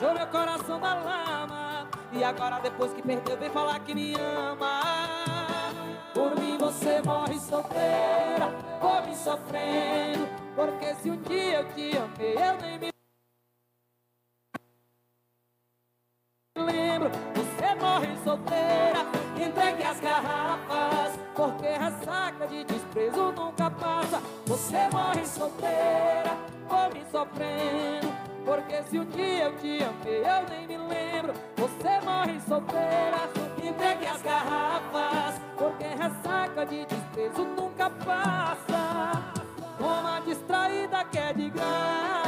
deixou meu coração na lama. E agora, depois que perdeu, vem falar que me ama. Por mim você morre solteira, me sofrendo. Porque se um dia eu te amei, eu nem me lembro. Você morre solteira, entregue as garrafas. Porque ressaca de desprezo nunca passa. Você morre solteira, me sofrendo. Porque se um dia eu te amei, eu nem me lembro. Você morre solteira, entregue as garrafas. Porque ressaca de desprezo nunca passa. Uma distraída que é de graça.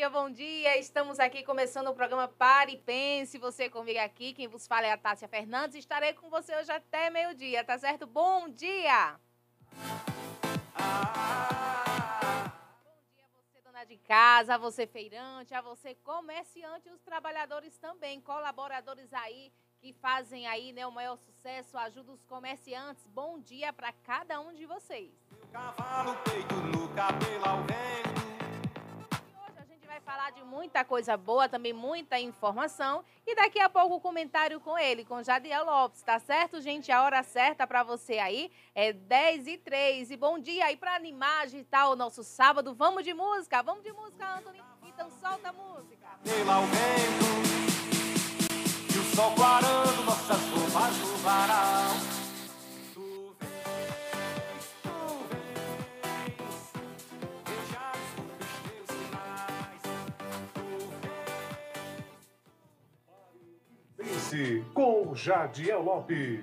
Dia, bom dia. Estamos aqui começando o programa Pare e Pense. Você comigo aqui, quem vos fala é a Tássia Fernandes. Estarei com você hoje até meio-dia, tá certo? Bom dia! Bom dia a você, dona de casa, a você, feirante, a você, comerciante os trabalhadores também, colaboradores aí que fazem aí né, o maior sucesso, ajuda os comerciantes. Bom dia para cada um de vocês. Cavalo peito no cabelo ao vento falar de muita coisa boa, também muita informação. E daqui a pouco o comentário com ele, com Jadiel Lopes, tá certo, gente? A hora certa para você aí é 10 e 3. E bom dia aí para animar, agitar o nosso sábado. Vamos de música? Vamos de música, Anthony? Então solta a música. Pela o vento, e o sol clarando nossas roupas no varal. Com Jadiel Lopes.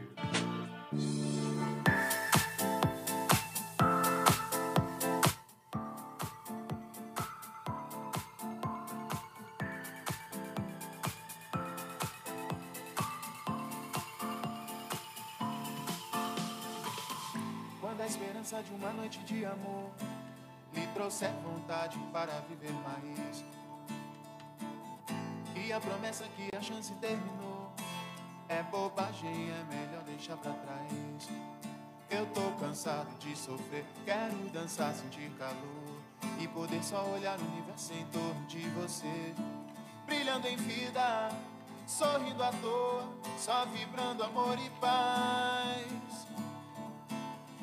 Quando a esperança de uma noite de amor lhe trouxer vontade para viver mais. E a promessa que a chance terminou é bobagem, é melhor deixar pra trás. Eu tô cansado de sofrer, quero dançar, sentir calor e poder só olhar o universo em torno de você. Brilhando em vida, sorrindo à toa, só vibrando amor e paz.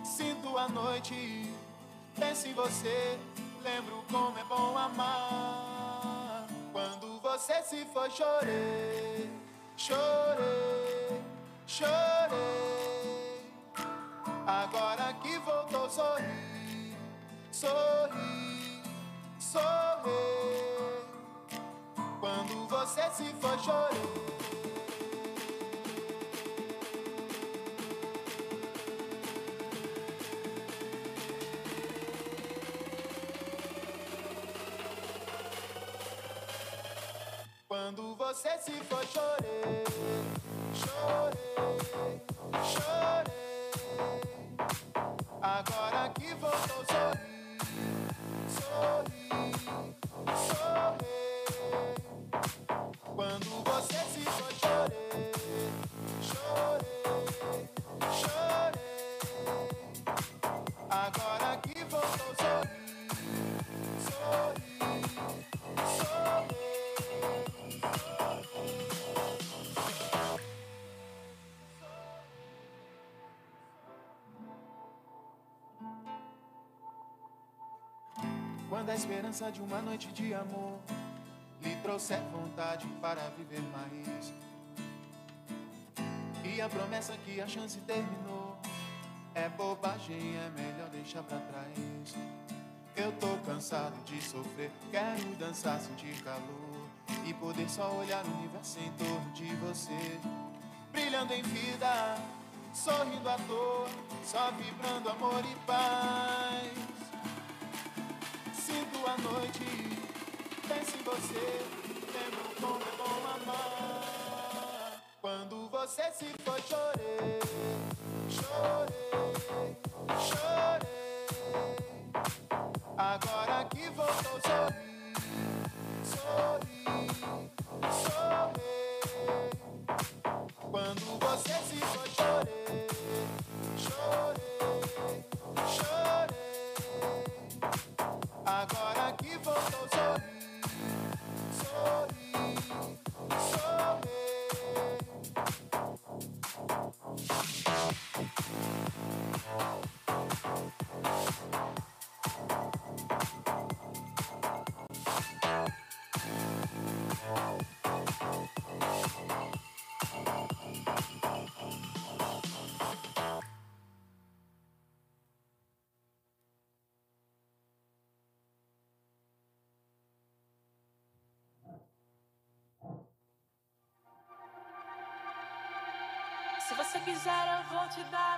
Sinto a noite, penso em você, lembro como é bom amar. Quando você se for, chorei Chorei, chorei. Agora que voltou, sorri, sorri, sorri. Quando você se for, chorei. Quando você se chorei, chorei, lembrança de uma noite de amor lhe trouxer vontade para viver mais. E a promessa que a chance terminou é bobagem, é melhor deixar pra trás. Eu tô cansado de sofrer, quero dançar, sentir calor e poder só olhar o universo em torno de você, brilhando em vida, sorrindo à toa, só vibrando amor e paz noite. Pense em você, lembro como é bom amar. Quando você se foi, chorei, chorei, chorei. Agora que voltou, sorri, sorri, sorri. Quando você se foi, chorei, chorei, chorei. te dar.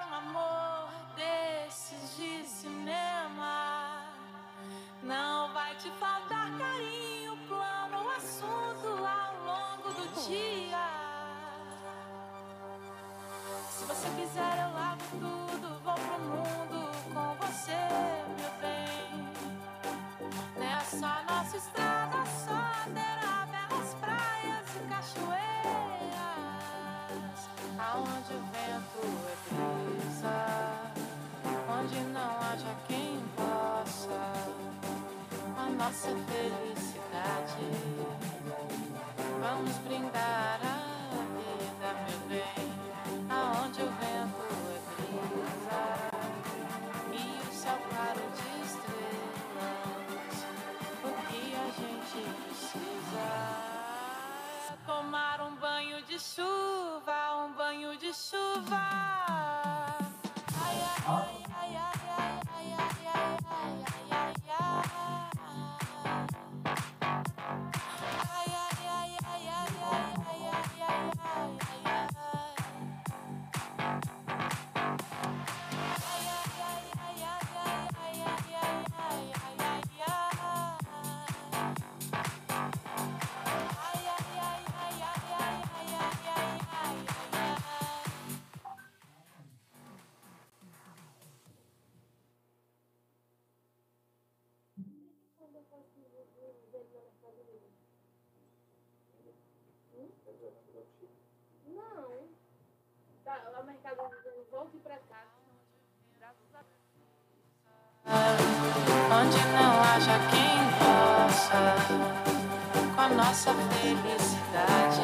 nossa felicidade. Vamos brindar a vida, meu bem, aonde o vento é brisa e o céu claro de estrelas. O que a gente precisa? onde não haja quem possa com a nossa felicidade.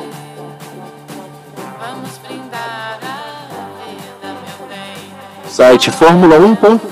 Vamos brindar a vida, meu bem. Site Fórmula 1.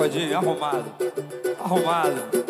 Pagodinho, arrumado. Arrumado.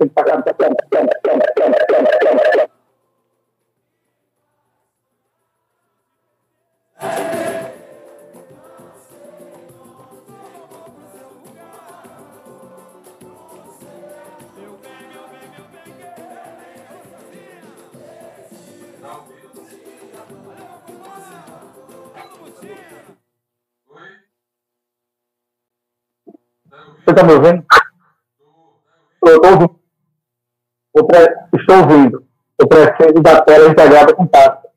Você tá me ouvindo? ouvindo. Eu prefiro da tela integrada com pasta.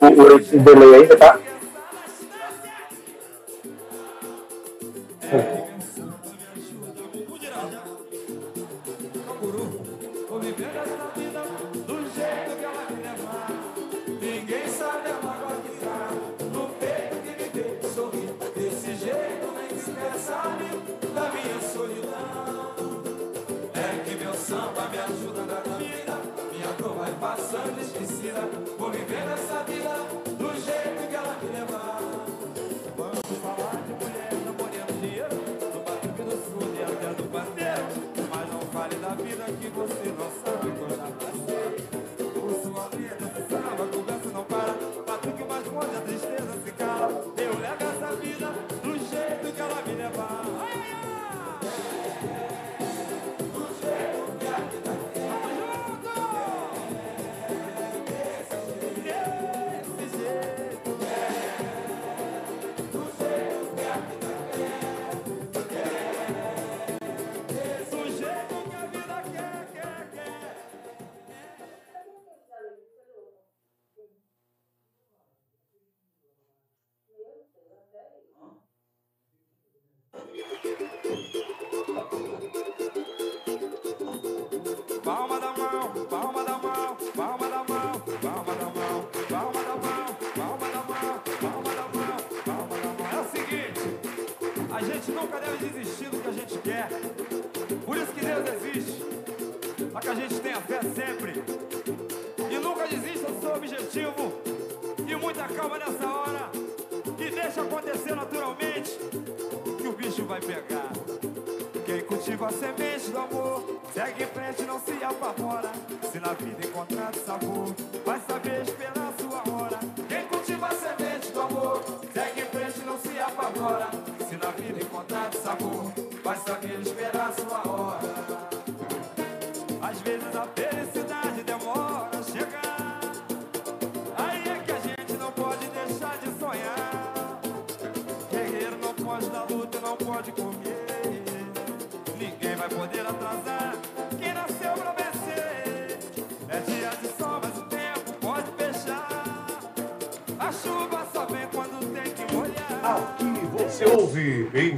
O, o, o delay ainda tá?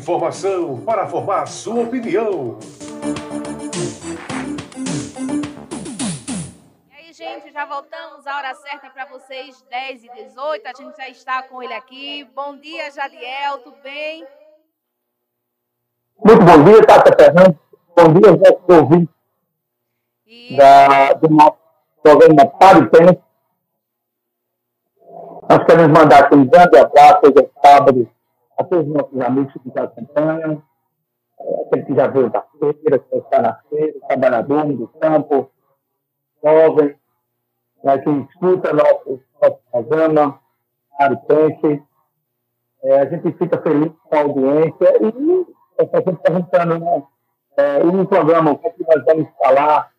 Informação para formar sua opinião. E aí, gente, já voltamos. A hora certa para vocês, 10 e 18. A gente já está com ele aqui. Bom dia, Jadiel, tudo bem? Muito bom dia, Tata Fernandes. Bom dia nossos ouvintes E da, do nosso programa Para o Tempo. Nós queremos mandar aqui um grande abraço hoje é sábado a todos os nossos amigos que nos acompanham, eh, aquele que já veio da feira, que está na feira, trabalhador do campo, jovem, né, que escuta nosso, nosso programa, Tempo. Eh, a gente fica feliz com a audiência e está sempre perguntando, né? É, e no programa, o que, é que nós vamos falar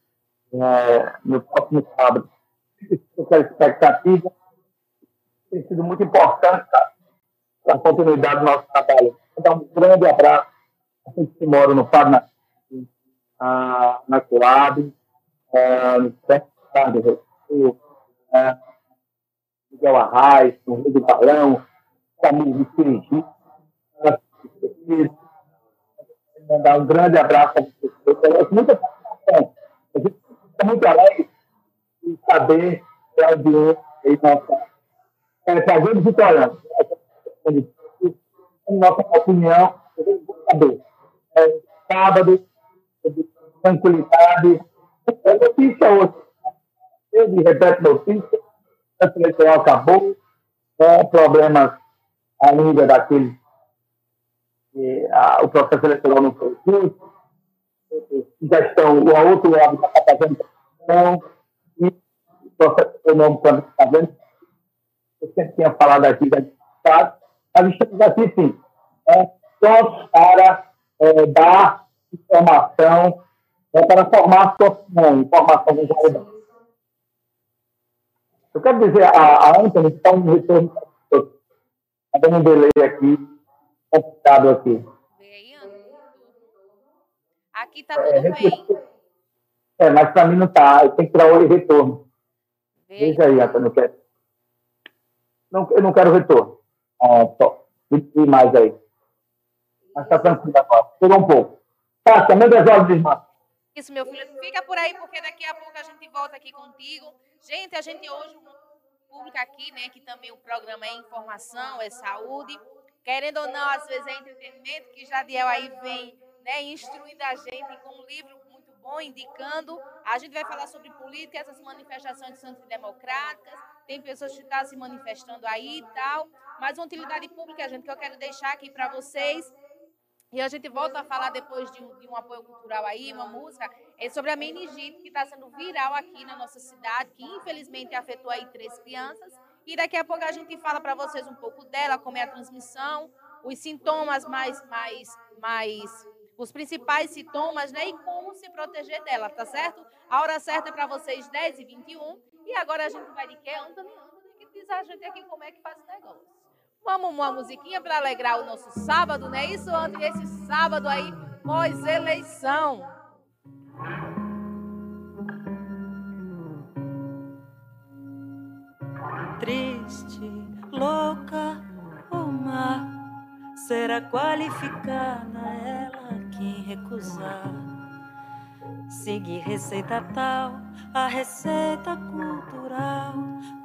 é, no próximo sábado? Essa expectativa tem sido muito importante para a continuidade do nosso trabalho. Vou dar um grande abraço a gente que mora no Paraná, ah, na Coab, ah, no Centro do Rio, ah, Miguel Arraes, no Rio do Barão, Camilo de Sirigi, mandar um grande abraço a vocês. É muita satisfação. A gente fica muito alegre de saber que a audiência aí nossa, é, vitória. Nossa opinião, a gente vai saber. É, sábado, tranquilidade. É notícia hoje. Eu de repente notícia, a eleitoral acabou, é, problemas ainda daqueles que a, o processo eleitoral não foi justo, já estão, o outro lado está fazendo pressão, e o processo econômico está vendo. Eu sempre tinha falado aqui da Estado, mas estamos aqui, sim, é, só para é, dar informação, é, para formar sua opinião, informação de realidade. Eu quero dizer, a, a Anthony está um retorno, está dando um delay aqui, complicado aqui. Aqui tá tudo bem. É, mas para mim não está. Eu tenho que tirar o retorno. Veja aí, Antônio. eu quero. Não, eu não quero retorno. Ah. E mais aí. Mas está tranquilo agora. Chegou um pouco. Tá, também de desmato. Isso, meu filho. Fica por aí, porque daqui a pouco a gente volta aqui contigo. Gente, a gente hoje, o público aqui, né, que também o programa é informação, é saúde. Querendo ou não, às vezes é entretenimento, que Jadiel aí vem, né, instruindo a gente com um livro muito bom? Indicando. A gente vai falar sobre política, essas manifestações antidemocráticas. Tem pessoas que estão se manifestando aí e tal. Mas uma utilidade pública, gente, que eu quero deixar aqui para vocês. E a gente volta a falar depois de um, de um apoio cultural aí, uma música, é sobre a meningite que está sendo viral aqui na nossa cidade, que infelizmente afetou aí três crianças. E daqui a pouco a gente fala para vocês um pouco dela, como é a transmissão, os sintomas mais, mais, mais, os principais sintomas, né? E como se proteger dela, tá certo? A hora certa é para vocês, 10 e 21. E agora a gente vai de quê? Antônio, Antônio, que diz a gente aqui como é que faz o negócio. Vamos uma musiquinha para alegrar o nosso sábado, né? Isso, Antônio, esse sábado aí, pós-eleição. Triste, louca ou má será qualificada ela quem recusar. Seguir receita tal, a receita cultural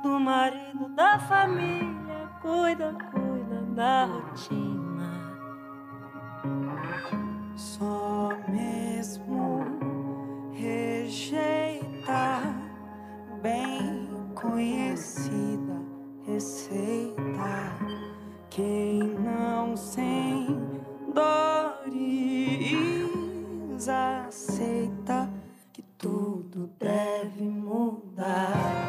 do marido da família, cuida, cuida da rotina. Só mesmo rejeita bem conhecida receita. Quem não sem dores aceita que tudo deve mudar.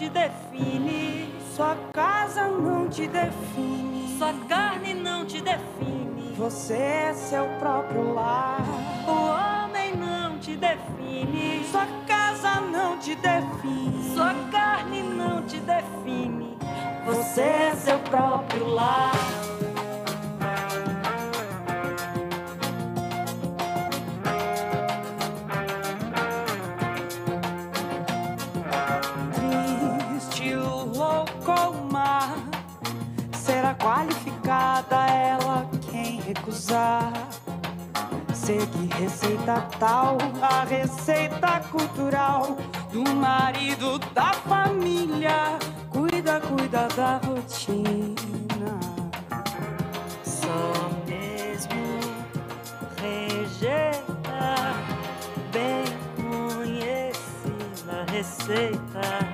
Te define, Sua casa não te define. sua carne não te define. Você é seu próprio lar. O homem não te define, Sua casa não te define. sua carne não te define. Você é seu próprio lar. Seguir receita tal, a receita cultural do marido da família. Cuida, cuida da rotina. Só mesmo rejeita bem conhecida receita.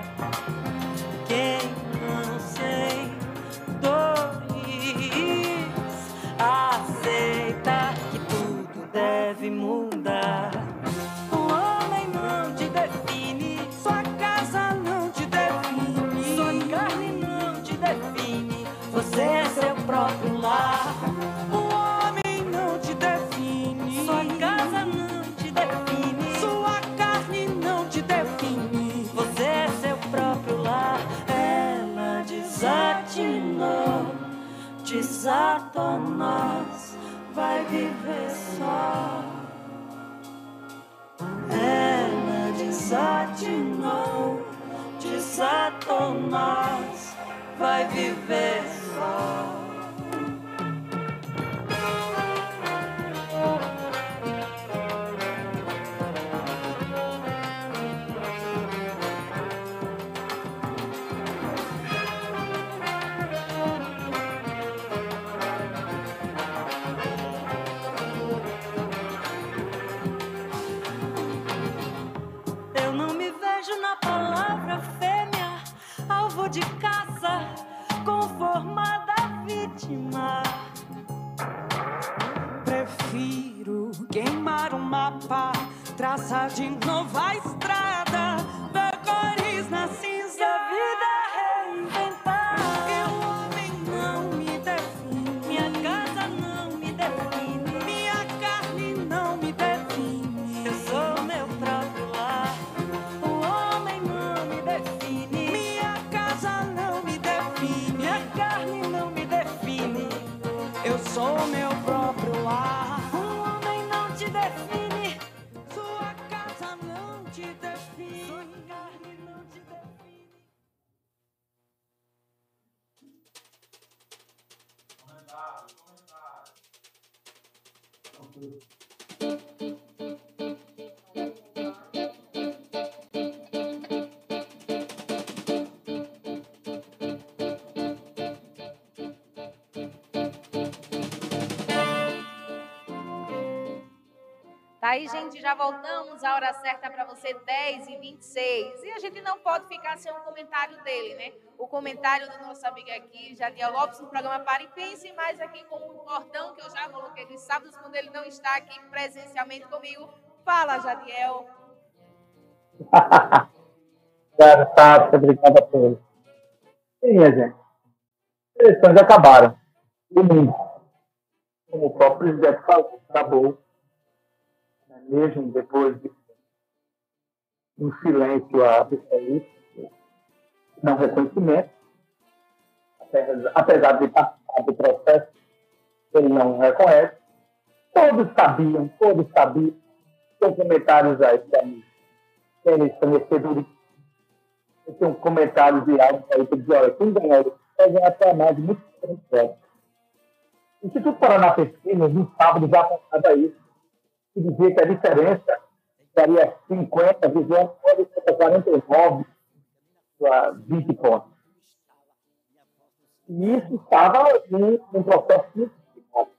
Desatinou, desatou nós, vai viver só. Traçar de novo estrada, gente, já voltamos. A hora certa para você, 10 e 26. E a gente não pode ficar sem um comentário dele, né? O comentário do nosso amigo aqui, Jadiel Lopes, no programa Pare e Pense, mais aqui com um cordão que eu já coloquei nos sábados, quando ele não está aqui presencialmente comigo. Fala, Jadiel. Cara, tá, obrigado a todos. Sim, gente. As eleições acabaram. O mundo, como o próprio presidente falou, acabou. Mesmo depois de um silêncio absoluto, não reconhecimento, apesar- de participar do processo, ele não reconhece. Todos sabiam, todos sabiam. Tem comentários aí para mim. Eles são recebedores tem um comentário de áudio aí que diz, olha, quem ganhar ele vai ganhar até mais muito tempo. O Instituto Paraná Pesquisa, no sábado, já apontava isso, dizia que a diferença daria 50, visão 49 a 20 pontos. E isso estava num, num processo complicado.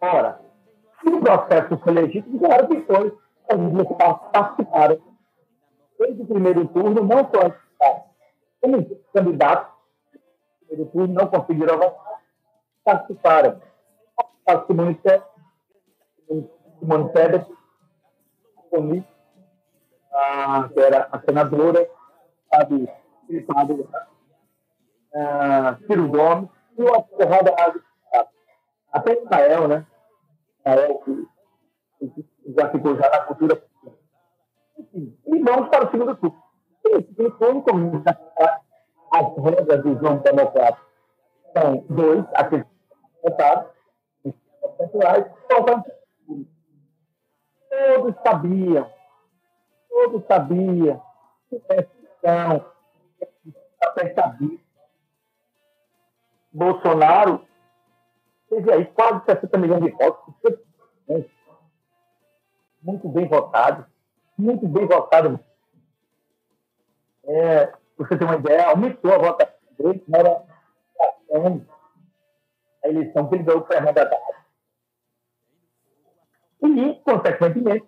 Ora, se o processo foi legítimo, claro que foi. Duas partes participaram desde o primeiro turno não foram como candidatos no primeiro turno não conseguiram avançar, participaram. A Simone Tebet, Tebet, Simone, ah, que era a senadora, sabe, deputado, ah, Ciro Gomes, e uma porrada. Até Israel, né? Israel, que, que já ficou já na cultura e vamos para o segundo turno. O segundo turno, está, as regras do jogo democrático são dois, aqueles votados, os percentuais, faltam Todos sabiam, todos sabiam, até sabia. Bolsonaro teve aí quase 60 milhões de votos, muito bem votados muito bem votado. É, você tem uma ideia, aumentou a votação dele, na era a eleição que ele deu o Fernando Haddad. E, consequentemente,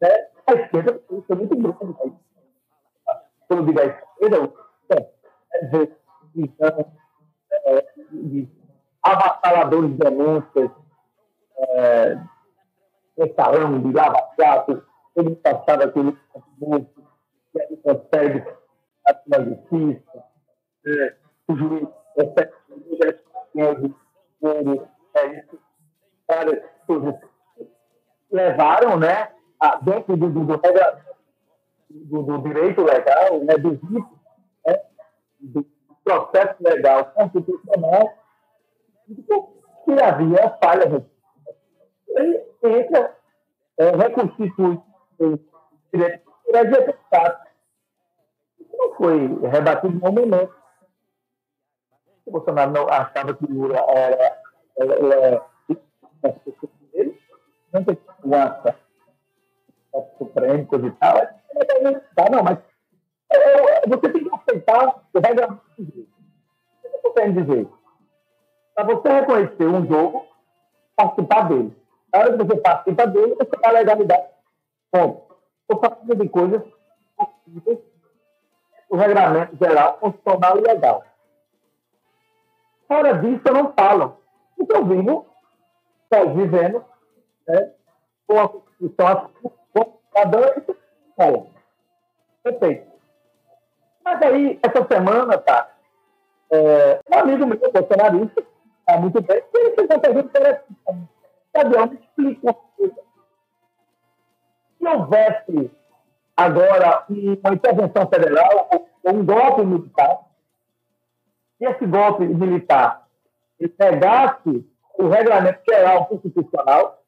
né, a esquerda foi muito grande. Né? Quando digo a esquerda, é então, é, de avassaladores de denúncias, é, restaurão de lava jato, ele passava aquele movimento que ele consegue a justiça, é, o juiz recebe dinheiro, é isso, várias coisas levaram, né, a, dentro do, do, do, do, direito legal, né, do né, do processo legal constitucional, que havia falha. Ele entra, é, reconstitui o direito de executado. Não foi rebatido nenhum momento. O Bolsonaro não achava que Lula era, era, era, dele, não tem segurança Supremo, coisa e tal. Tá, não, mas você tem que aceitar o regulamento do jogo. O que eu estou dizer? Para você reconhecer um jogo, participar dele. Na hora que você participa dele, você dá legalidade. Ponto. Estou falando de coisas possíveis o regramento geral, constitucional e legal. Fora disso, eu não falo. Eu vivo, estou vivendo, né, com a Constituição assim, cada um fala. Perfeito. Mas aí, essa semana, tá, é, um amigo meu, bolsonarista, está muito bem, ele fez uma pergunta interessante. Gabriel, me explica uma coisa. Se houvesse agora uma intervenção federal ou um golpe militar, se esse golpe militar pegasse o regulamento geral constitucional,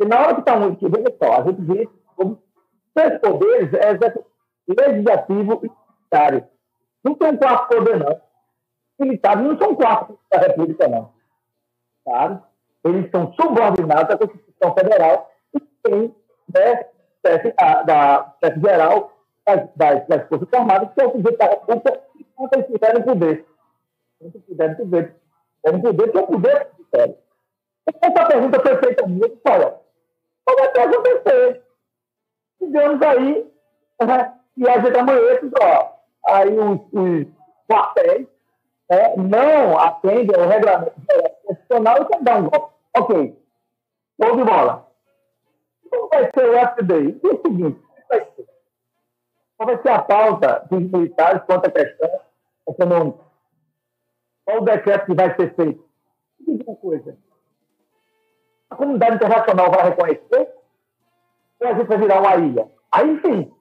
e na hora que está um veja só, a gente vê como três poderes é legislativo e judiciário. Não tem um quarto poder, não. Militares não são quatro da República, não. Sabe? Eles são subordinados à Constituição Federal e tem né, chefe, a, da chefe geral das, das, das Forças Armadas, que é o sujeito da República, enquanto eles tiverem poder. Enquanto tiverem poder. Tiverem poder, que é o poder judiciário. Essa pergunta foi feita a mim, eu disse, olha, Ter que acontecer. Digamos aí, né, e a gente amanhece, ó, aí os, os quartéis é, não atendem ao regulamento constitucional e quer dar um golpe. Ok, show de bola. Como vai ser o FDI? E o seguinte, que vai ser? qual vai ser a pauta dos militares quanto à questão econômica? Qual o decreto que vai ser feito? Diga uma coisa. Comunidade internacional vai reconhecer ou a gente vai virar uma ilha? Aí sim,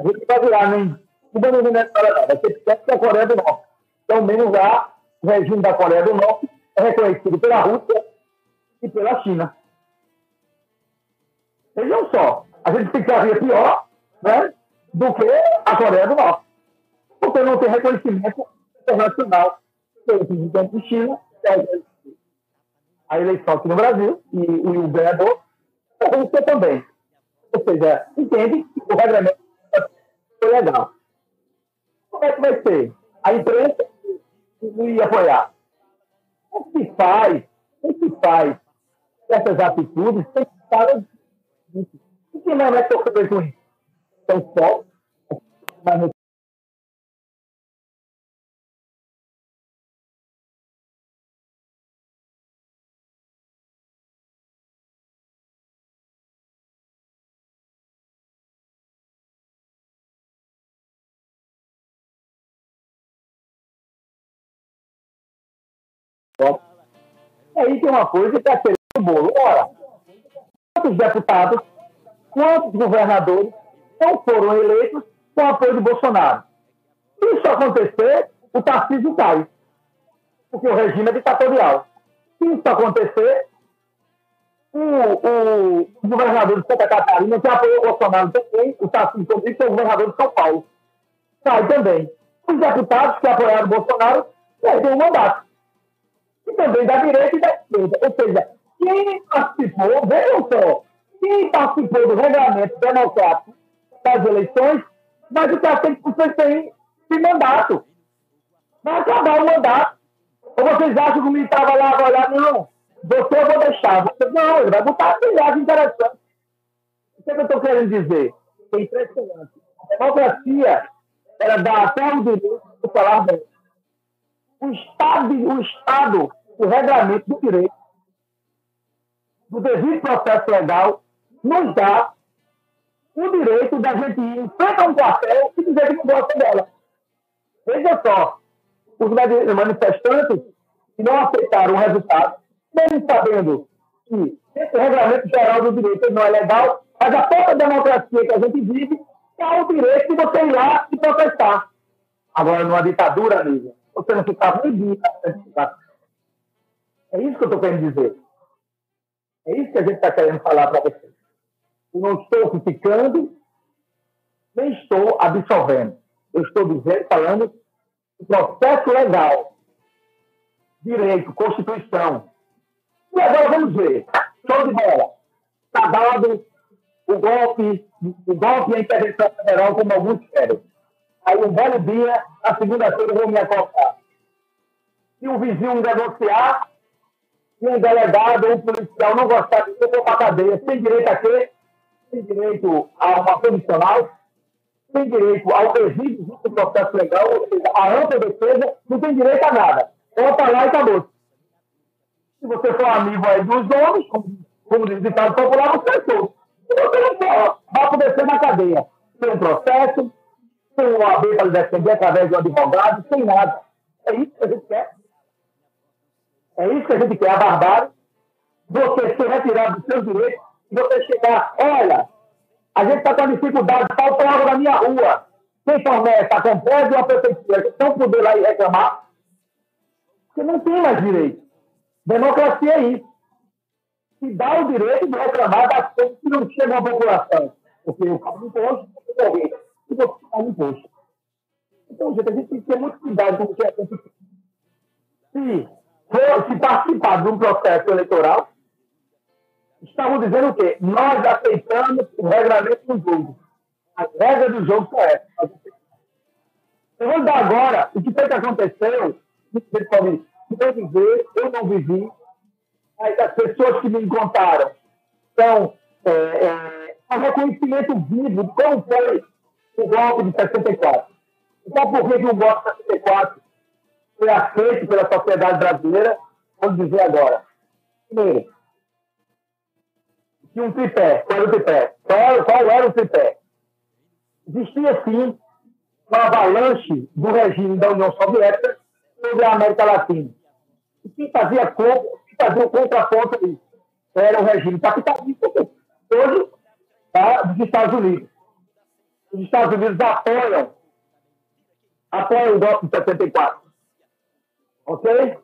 a gente vai virar nem Cuba nem Venezuela, não. Vai ser pior que a Coreia do Norte. Pelo menos lá, o regime da Coreia do Norte é reconhecido pela Rússia e pela China. Vejam só, a gente ficaria pior né, do que a Coreia do Norte. Porque não tem reconhecimento internacional pelo presidente de China, é a eleição aqui no Brasil, e, e o ganhador é a Rússia também. Ou seja, entende que o regulamento foi legal. Como é que vai ser? A imprensa não ia apoiar. O que faz, o que faz essas atitudes tem que estar o que não é torcedor isso? São só mas Aí tem uma coisa que é aquele bolo. Ora, quantos deputados, quantos governadores não foram eleitos com apoio de Bolsonaro? Se isso acontecer, o Tarcísio cai. Porque o regime é ditatorial. Se isso acontecer, o, o, governador de Santa Catarina, que apoiou o Bolsonaro também, o Tarcísio que é o governador de São Paulo, cai também. Os deputados que apoiaram o Bolsonaro perdem o mandato também da direita e da esquerda. Ou seja, quem participou, vejam só, quem participou do regulamento democrático das eleições vai ficar 100% sem, sem mandato. Vai acabar o mandato. Ou vocês acham que o militar vai lá, vai não, você eu vou deixar. Você, não, ele vai botar a milhagem interessante. O que, é que eu estou querendo dizer? É impressionante. A democracia era dar até o direito de falar bem o Estado, o Estado, o regulamento do direito, do devido processo legal, nos dá o direito da gente ir em frente a um quartel e dizer que não gosta dela. Veja só, os manifestantes que não aceitaram o resultado, mesmo sabendo que esse regulamento geral do direito não é legal, mas a própria democracia que a gente vive dá o direito de você ir lá e protestar. Agora, numa ditadura, amiga, você não ficava um dia É isso que eu estou querendo dizer. É isso que a gente está querendo falar para vocês. Eu não estou criticando, nem estou absolvendo. Eu estou dizendo, falando do processo legal, direito, Constituição. E agora vamos ver. Show de bola. Está dado o golpe, o golpe e a intervenção federal, como alguns querem. Aí um belo dia, na segunda-feira, eu vou me acordar. Se o vizinho negociar, se um delegado ou um policial não gostar de vou para a cadeia. Tem direito a quê? Tem direito a uma condicional, tem direito ao regime do processo legal, ou seja, a ampla defesa, não tem direito a nada. Volta lá e acabou. Se você for amigo aí dos homens, como, como diz o ditado popular, você é solto. Se você não for, vai acontecer na cadeia. Tem um processo, sem um AB para defender através de um advogado, sem nada. É isso que a gente quer. É isso que a gente quer, a barbárie. Você ser retirado dos seus direitos e você chegar, olha, a gente está com a dificuldade, falta água na minha rua. Quem fornece a compés de uma prefeitura que não poder lá e reclamar, você não tem mais direito. Democracia é isso. Se dá o direito de reclamar das coisas que não chegam à população. Porque eu pago imposto, eu morrer e você paga imposto. Então, gente, a gente tem que ter muito cuidado com o que é acontecendo. Se, for, se participar de um processo eleitoral, estamos dizendo o quê? Nós aceitamos o regulamento do jogo. As regras do jogo são essas. Eu vou dar agora o que foi que aconteceu. Não viver, eu não vivi. Mas as pessoas que me encontraram são é, é, um reconhecimento vivo de como foi o golpe de 64. Então, por que o golpe de 64 foi aceito pela sociedade brasileira? Vamos dizer agora. Primeiro, tinha um tripé. Qual era o tripé? Qual, qual era o tripé? Existia, sim, uma avalanche do regime da União Soviética sobre a América Latina. E quem fazia, contra, quem fazia contraponto disso era o regime capitalista, hoje, tá, dos Estados Unidos. Os Estados Unidos apoiam, apoiam o golpe de 74. Ok?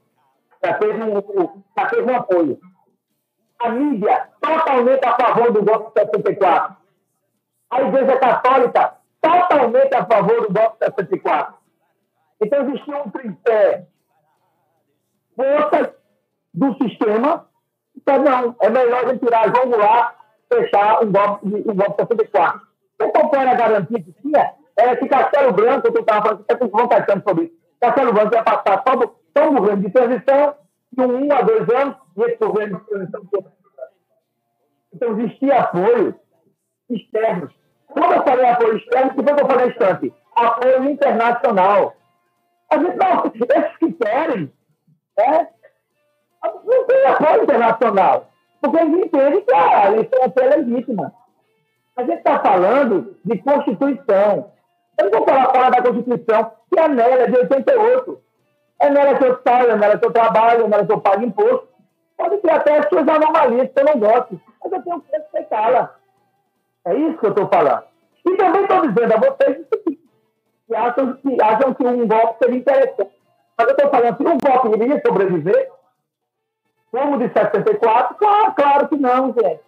Já teve um, já teve um apoio. A mídia totalmente a favor do golpe de 74. A Igreja Católica totalmente a favor do golpe de 74. Então existia um tripé. Forças do sistema. Então, não, é melhor a gente tirar, vamos lá, fechar um golpe, um golpe de 74. Então, qual era a garantia que tinha? Era que Castelo Branco, eu estava falando até com o João Caetano sobre isso, Castelo Branco ia passar só, só um governo de transição, de um, a dois anos, e esse governo de transição. Então, existia apoio externos quando eu falei apoio externo, o que foi que eu falei instante? Apoio internacional. A gente não, esses que querem, né, não tem apoio internacional. Porque eles entendem que a eleição é legítima. A gente está falando de Constituição. Eu não vou falar fora da Constituição, que é nela, é de 88. É nela que eu saio, é nela que eu trabalho, é nela que eu pago imposto. Pode ter até as suas anomalias que eu não gosto, mas eu tenho que respeitá-la. É isso que eu estou falando. E também estou dizendo a vocês que acham que, acham que um golpe seria interessante. Mas eu estou falando que um golpe iria sobreviver, como de 74, claro, claro que não, gente.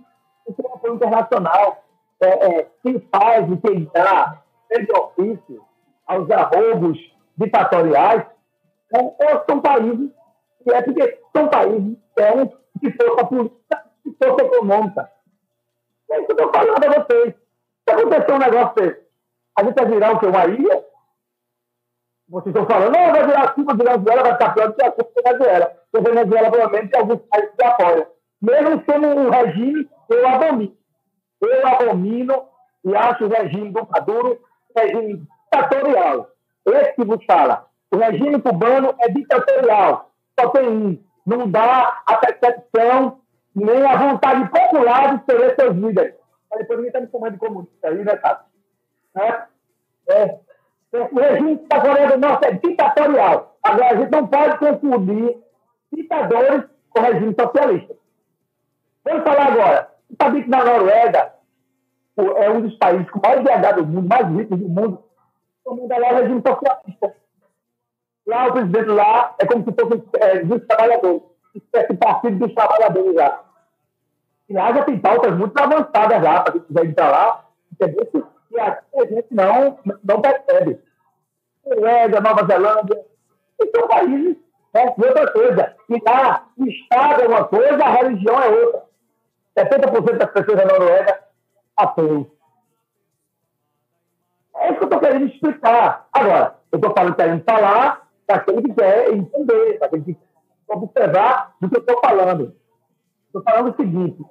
Isso é um apoio internacional. É, é, quem faz e quem dá, de ofício, aos arroubos ditatoriais, é, são países, que é porque são que é de força política e força econômica. É isso que eu estou falando a vocês. Se acontecer um negócio desse, a gente vai virar o que? Uma ilha? Vocês estão falando, não, vai virar Cuba, Venezuela, vai ficar pior do que a Cuba Venezuela. Porque Venezuela, provavelmente, tem alguns países que apoiam. Mesmo sendo um regime, eu abomino. Eu abomino e acho o regime do Maduro um regime ditatorial. Esse que vos fala. O regime cubano é ditatorial. Só tem um. Não dá a percepção nem a vontade popular de escolher seus líderes. Mas depois ninguém está me chamando de comunista aí, né, cara? É. é. O regime da Coreia do Norte é ditatorial. Agora, a gente não pode confundir ditadores com regime socialista. Vamos falar agora. Você sabia que na Noruega é um dos países com mais IDH do mundo, mais ricos do mundo, o mundo é regime socialista. Lá, o presidente lá é como se fosse é, dos trabalhadores. Esse partido dos trabalhadores lá. E lá já tem pautas muito avançadas já, para quem quiser entrar lá, entendeu? E aqui a gente não, não percebe. Noruega, Nova Zelândia, são países, né? E outra coisa, e lá, o Estado é uma coisa, a religião é outra. 70% das pessoas da Noruega apoiam. É isso que eu estou querendo explicar. Agora, eu estou falando, querendo falar para aquele que quer entender, para que quer observar do que eu estou falando. Estou falando o seguinte: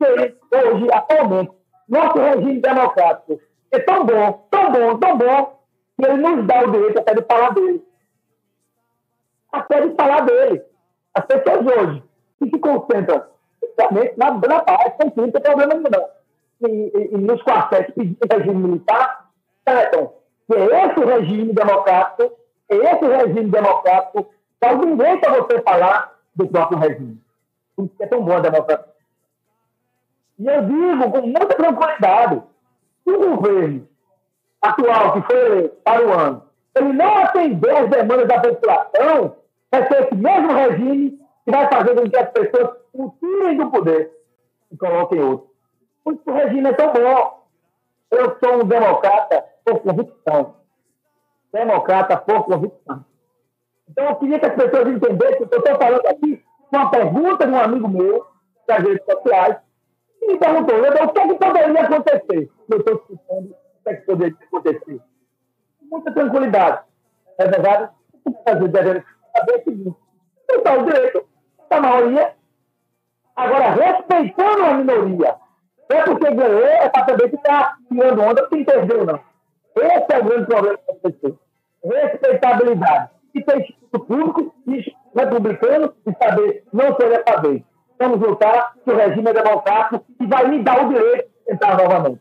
hoje, atualmente, nosso regime democrático é tão bom, tão bom, tão bom, que ele nos dá o direito até de falar dele. Até de falar dele. As pessoas hoje que se concentram principalmente na, na paz, não tem problema nenhum. E, e, e nos quartéis pedindo regime militar, tratam que é esse regime democrático, esse regime democrático, faz ninguém para você falar do próprio regime. Isso é tão bom a democracia. E eu digo com muita tranquilidade, se o governo atual, que foi para o ano, ele não atender as demandas da população, vai ser esse mesmo regime que vai fazer com que as pessoas o tirem do poder e coloquem outro. Por isso o regime é tão bom. Eu sou um democrata por convicção. Democrata por convicção. Então eu queria que as pessoas entendessem que eu estou falando aqui uma pergunta de um amigo meu, das redes sociais, e me perguntou, o que, é que poderia acontecer? Eu estou explicando o que, é que poderia acontecer. Muita tranquilidade. É verdade? O que fazer devemos saber o seguinte: está o direito da maioria, agora respeitando a minoria. Não é porque ganhou, é para saber que está tirando onda, quem perdeu, não. Esse é o grande problema das pessoas. Respeitabilidade. E tem instituto público e republicano e saber não ser dessa vez. Vamos lutar que o regime é democrático e vai me dar o direito de entrar novamente.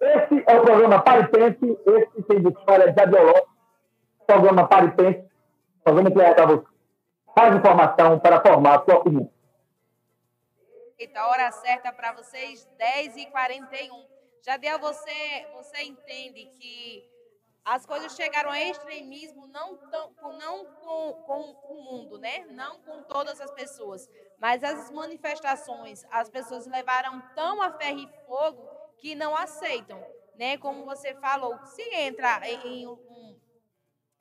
Esse é o programa Paripense, esse tem de história de Adioló, programa Paripense, programa que é para você. Mais informação para formar a sua opinião. Eita, hora certa para vocês, 10h41. Jadiel, você, você entende que as coisas chegaram a extremismo não, tão, não com, com o mundo, né? Não com todas as pessoas, mas as manifestações, as pessoas levaram tão a ferro e fogo que não aceitam, né? Como você falou, se entra em um,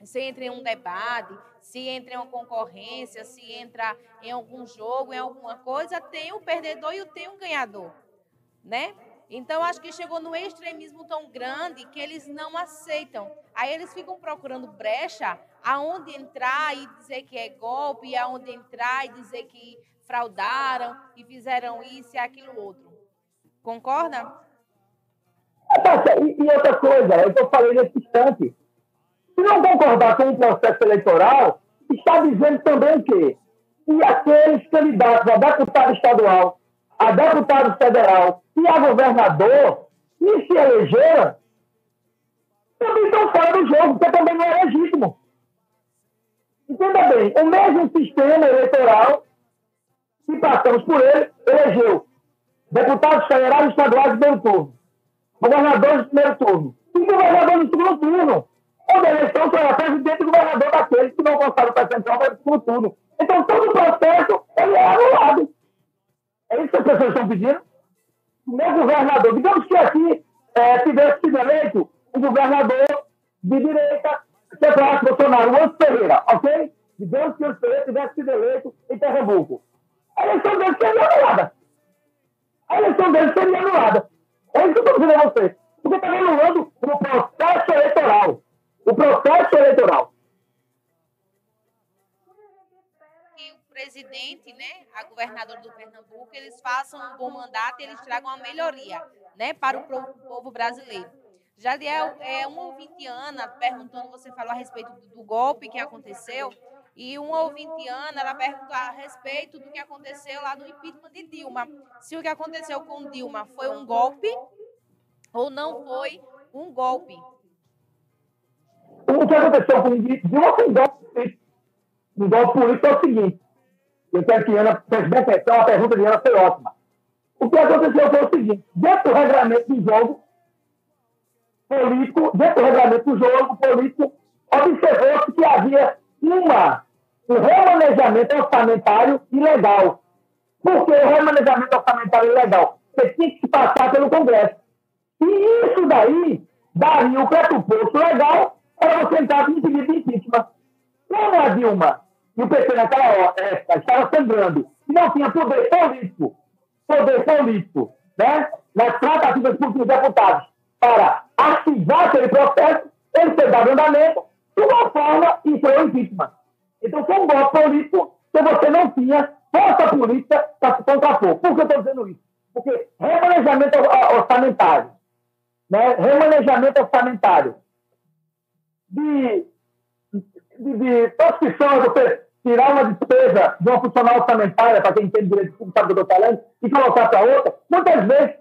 se entra em um debate, se entra em uma concorrência, se entra em algum jogo, em alguma coisa, tem o perdedor e tem o ganhador, né? Então, acho que chegou no extremismo tão grande que eles não aceitam. Aí eles ficam procurando brecha aonde entrar e dizer que é golpe, e aonde entrar e dizer que fraudaram e fizeram isso e aquilo outro. Concorda? E, e outra coisa, eu falei nesse instante. Se não concordar com o processo eleitoral, está dizendo também que, que aqueles candidatos a deputado estadual, a deputado federal e a governador que se elegeram também estão fora do jogo, porque também não é legítimo. Entenda bem, o mesmo sistema eleitoral, que passamos por ele, elegeu deputados federais e estaduais de primeiro turno, governadores de primeiro turno e governadores de segundo turno. Onde a eleição é presidente e governador daqueles que não gostaram do percentual para o segundo turno. Então, todo o processo ele é anulado. É isso que as pessoas estão pedindo. O meu governador, digamos que aqui é, tivesse sido eleito um governador de direita, separado Bolsonaro, o Anso Ferreira, ok? Digamos que o Anso Ferreira tivesse sido eleito em Pernambuco. A eleição dele seria anulada. A eleição dele seria anulada. É isso que eu estou dizendo a você. Porque está anulando o processo eleitoral. O processo eleitoral. Presidente, né, a governadora do Pernambuco, eles façam um bom mandato e eles tragam uma melhoria, né, para o povo brasileiro. Jadiel, é uma ouvinte Ana perguntando, você falou a respeito do, golpe que aconteceu, e uma ouvinte Ana, ela perguntou a respeito do que aconteceu lá no impeachment de Dilma. Se o que aconteceu com Dilma foi um golpe ou não foi um golpe. O que aconteceu com Dilma foi um golpe político. Um golpe político é o seguinte. Eu quero que Ana preste bem atenção, a pergunta de Ana foi ótima. O que aconteceu foi o seguinte: dentro do regulamento do jogo político, dentro do regulamento do jogo político, observou-se que havia uma, um remanejamento orçamentário ilegal. Por que o remanejamento orçamentário ilegal? Você tinha que passar pelo Congresso. E isso daí daria o pressuposto legal para você entrar com um pedido de impeachment. Como a Dilma e o PT naquela época estavam sangrando e não tinha poder político, poder político, né, nas tratativas com os deputados para arquivar aquele processo, ele foi dado andamento de uma forma e o impeachment. Então foi um golpe político que você não tinha força política para se contrapor. Por que eu estou dizendo isso? Porque remanejamento or- orçamentário, né, remanejamento orçamentário de, de, de você tirar uma despesa de uma funcional orçamentária, para quem tem direito público, sabe o que eu estou falando, e colocar para outra, muitas vezes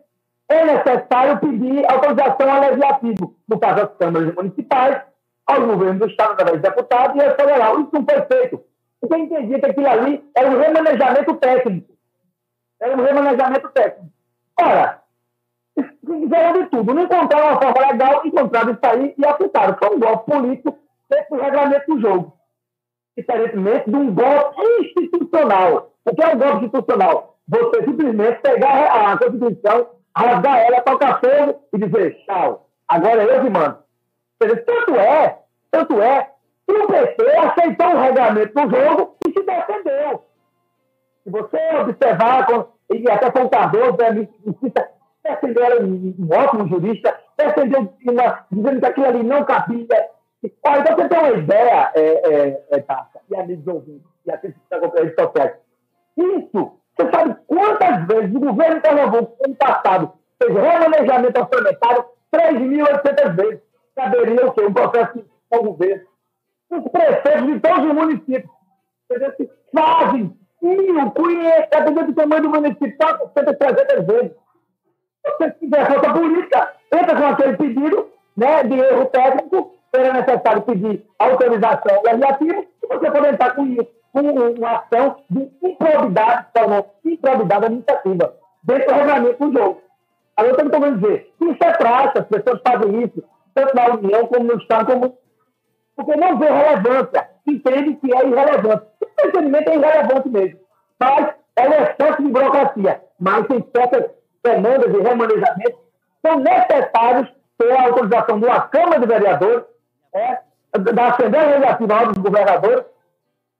é necessário pedir autorização ao legislativo, no caso das câmaras municipais, ao governo do Estado, através do deputado, e ao federal. Isso não foi feito. Porque eu entendi que aquilo ali era um remanejamento técnico. Era um remanejamento técnico. Ora, fizeram de tudo. Não encontraram uma forma legal, encontraram isso aí e aplicaram. Foi um golpe político dentro do regulamento do jogo. Diferentemente de um golpe institucional. O que é um golpe institucional? Você simplesmente pegar a Constituição, rasgar ela, tocar fogo e dizer, tchau, agora eu que mando. Tanto é, tanto é, que o PT aceitou o regulamento do jogo e se defendeu. Se você observar, e até com o Cardoso, Justiça, defendeu era um, ótimo jurista, defendeu dizendo que aquilo ali não cabia. Olha, então você tem uma ideia, é, é, é, Tassa, e amigos ouvintes, e aqueles que estão acompanhando esse processo. Isso Você sabe quantas vezes o governo de Pernambuco, ano passado, fez remanejamento orçamentário 3.800 vezes? Caberia o quê? Um processo ao governo. Os prefeitos de todos os municípios fazem mil, conhece, dependendo do tamanho do município, 400, 300 vezes. Você tiver falta política, entra com aquele pedido né, de erro técnico, será necessário pedir autorização legislativa, e você pode entrar com isso, com uma ação de improbidade, improbidade administrativa, dentro do regulamento do jogo. Aí eu estou querendo dizer, isso é prática, as pessoas fazem isso, tanto na União como no Estado, como... porque não vê relevância, entende que é irrelevante. O entendimento é irrelevante mesmo. Mas é um excesso de burocracia. Mas tem certas demandas de remanejamento são necessários ter a autorização de uma Câmara de Vereadores, é, da Assembleia Legislativa dos Governadores,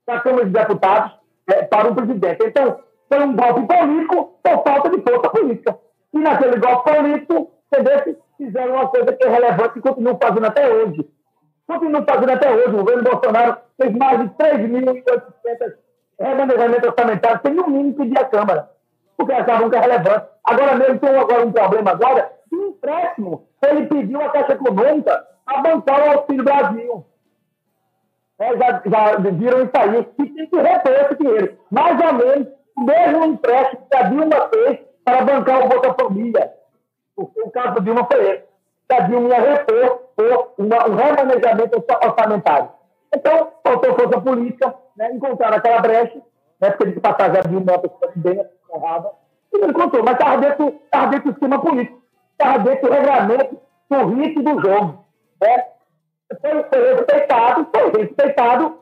da Câmara de Deputados, é, para o presidente. Então, foi um golpe político por falta de força política. E naquele golpe político, entendeu? fizeram uma coisa que é relevante e continuam fazendo até hoje. Continuam fazendo até hoje. O governo Bolsonaro fez mais de 3.800 remanejamentos orçamentários sem no mínimo pedir à Câmara, porque achavam que é relevante. Agora mesmo tem agora um problema agora de empréstimo. Ele pediu a Caixa Econômica a bancar o Auxílio Brasil. É, já, já viram isso aí. E tem que repor esse dinheiro. Mais ou menos o mesmo empréstimo que a Dilma fez para bancar o Bolsa Família. O, o caso da Dilma foi esse. Que a Dilma ia repor por uma, um remanejamento orçamentário. Então, faltou força política, né, encontraram aquela brecha, né, porque de passagem a Dilma uma pessoa bem errada, e não encontrou, mas estava dentro, dentro do sistema político, estava dentro do regulamento, do ritmo do jogo. Né? Foi, foi respeitado, foi respeitado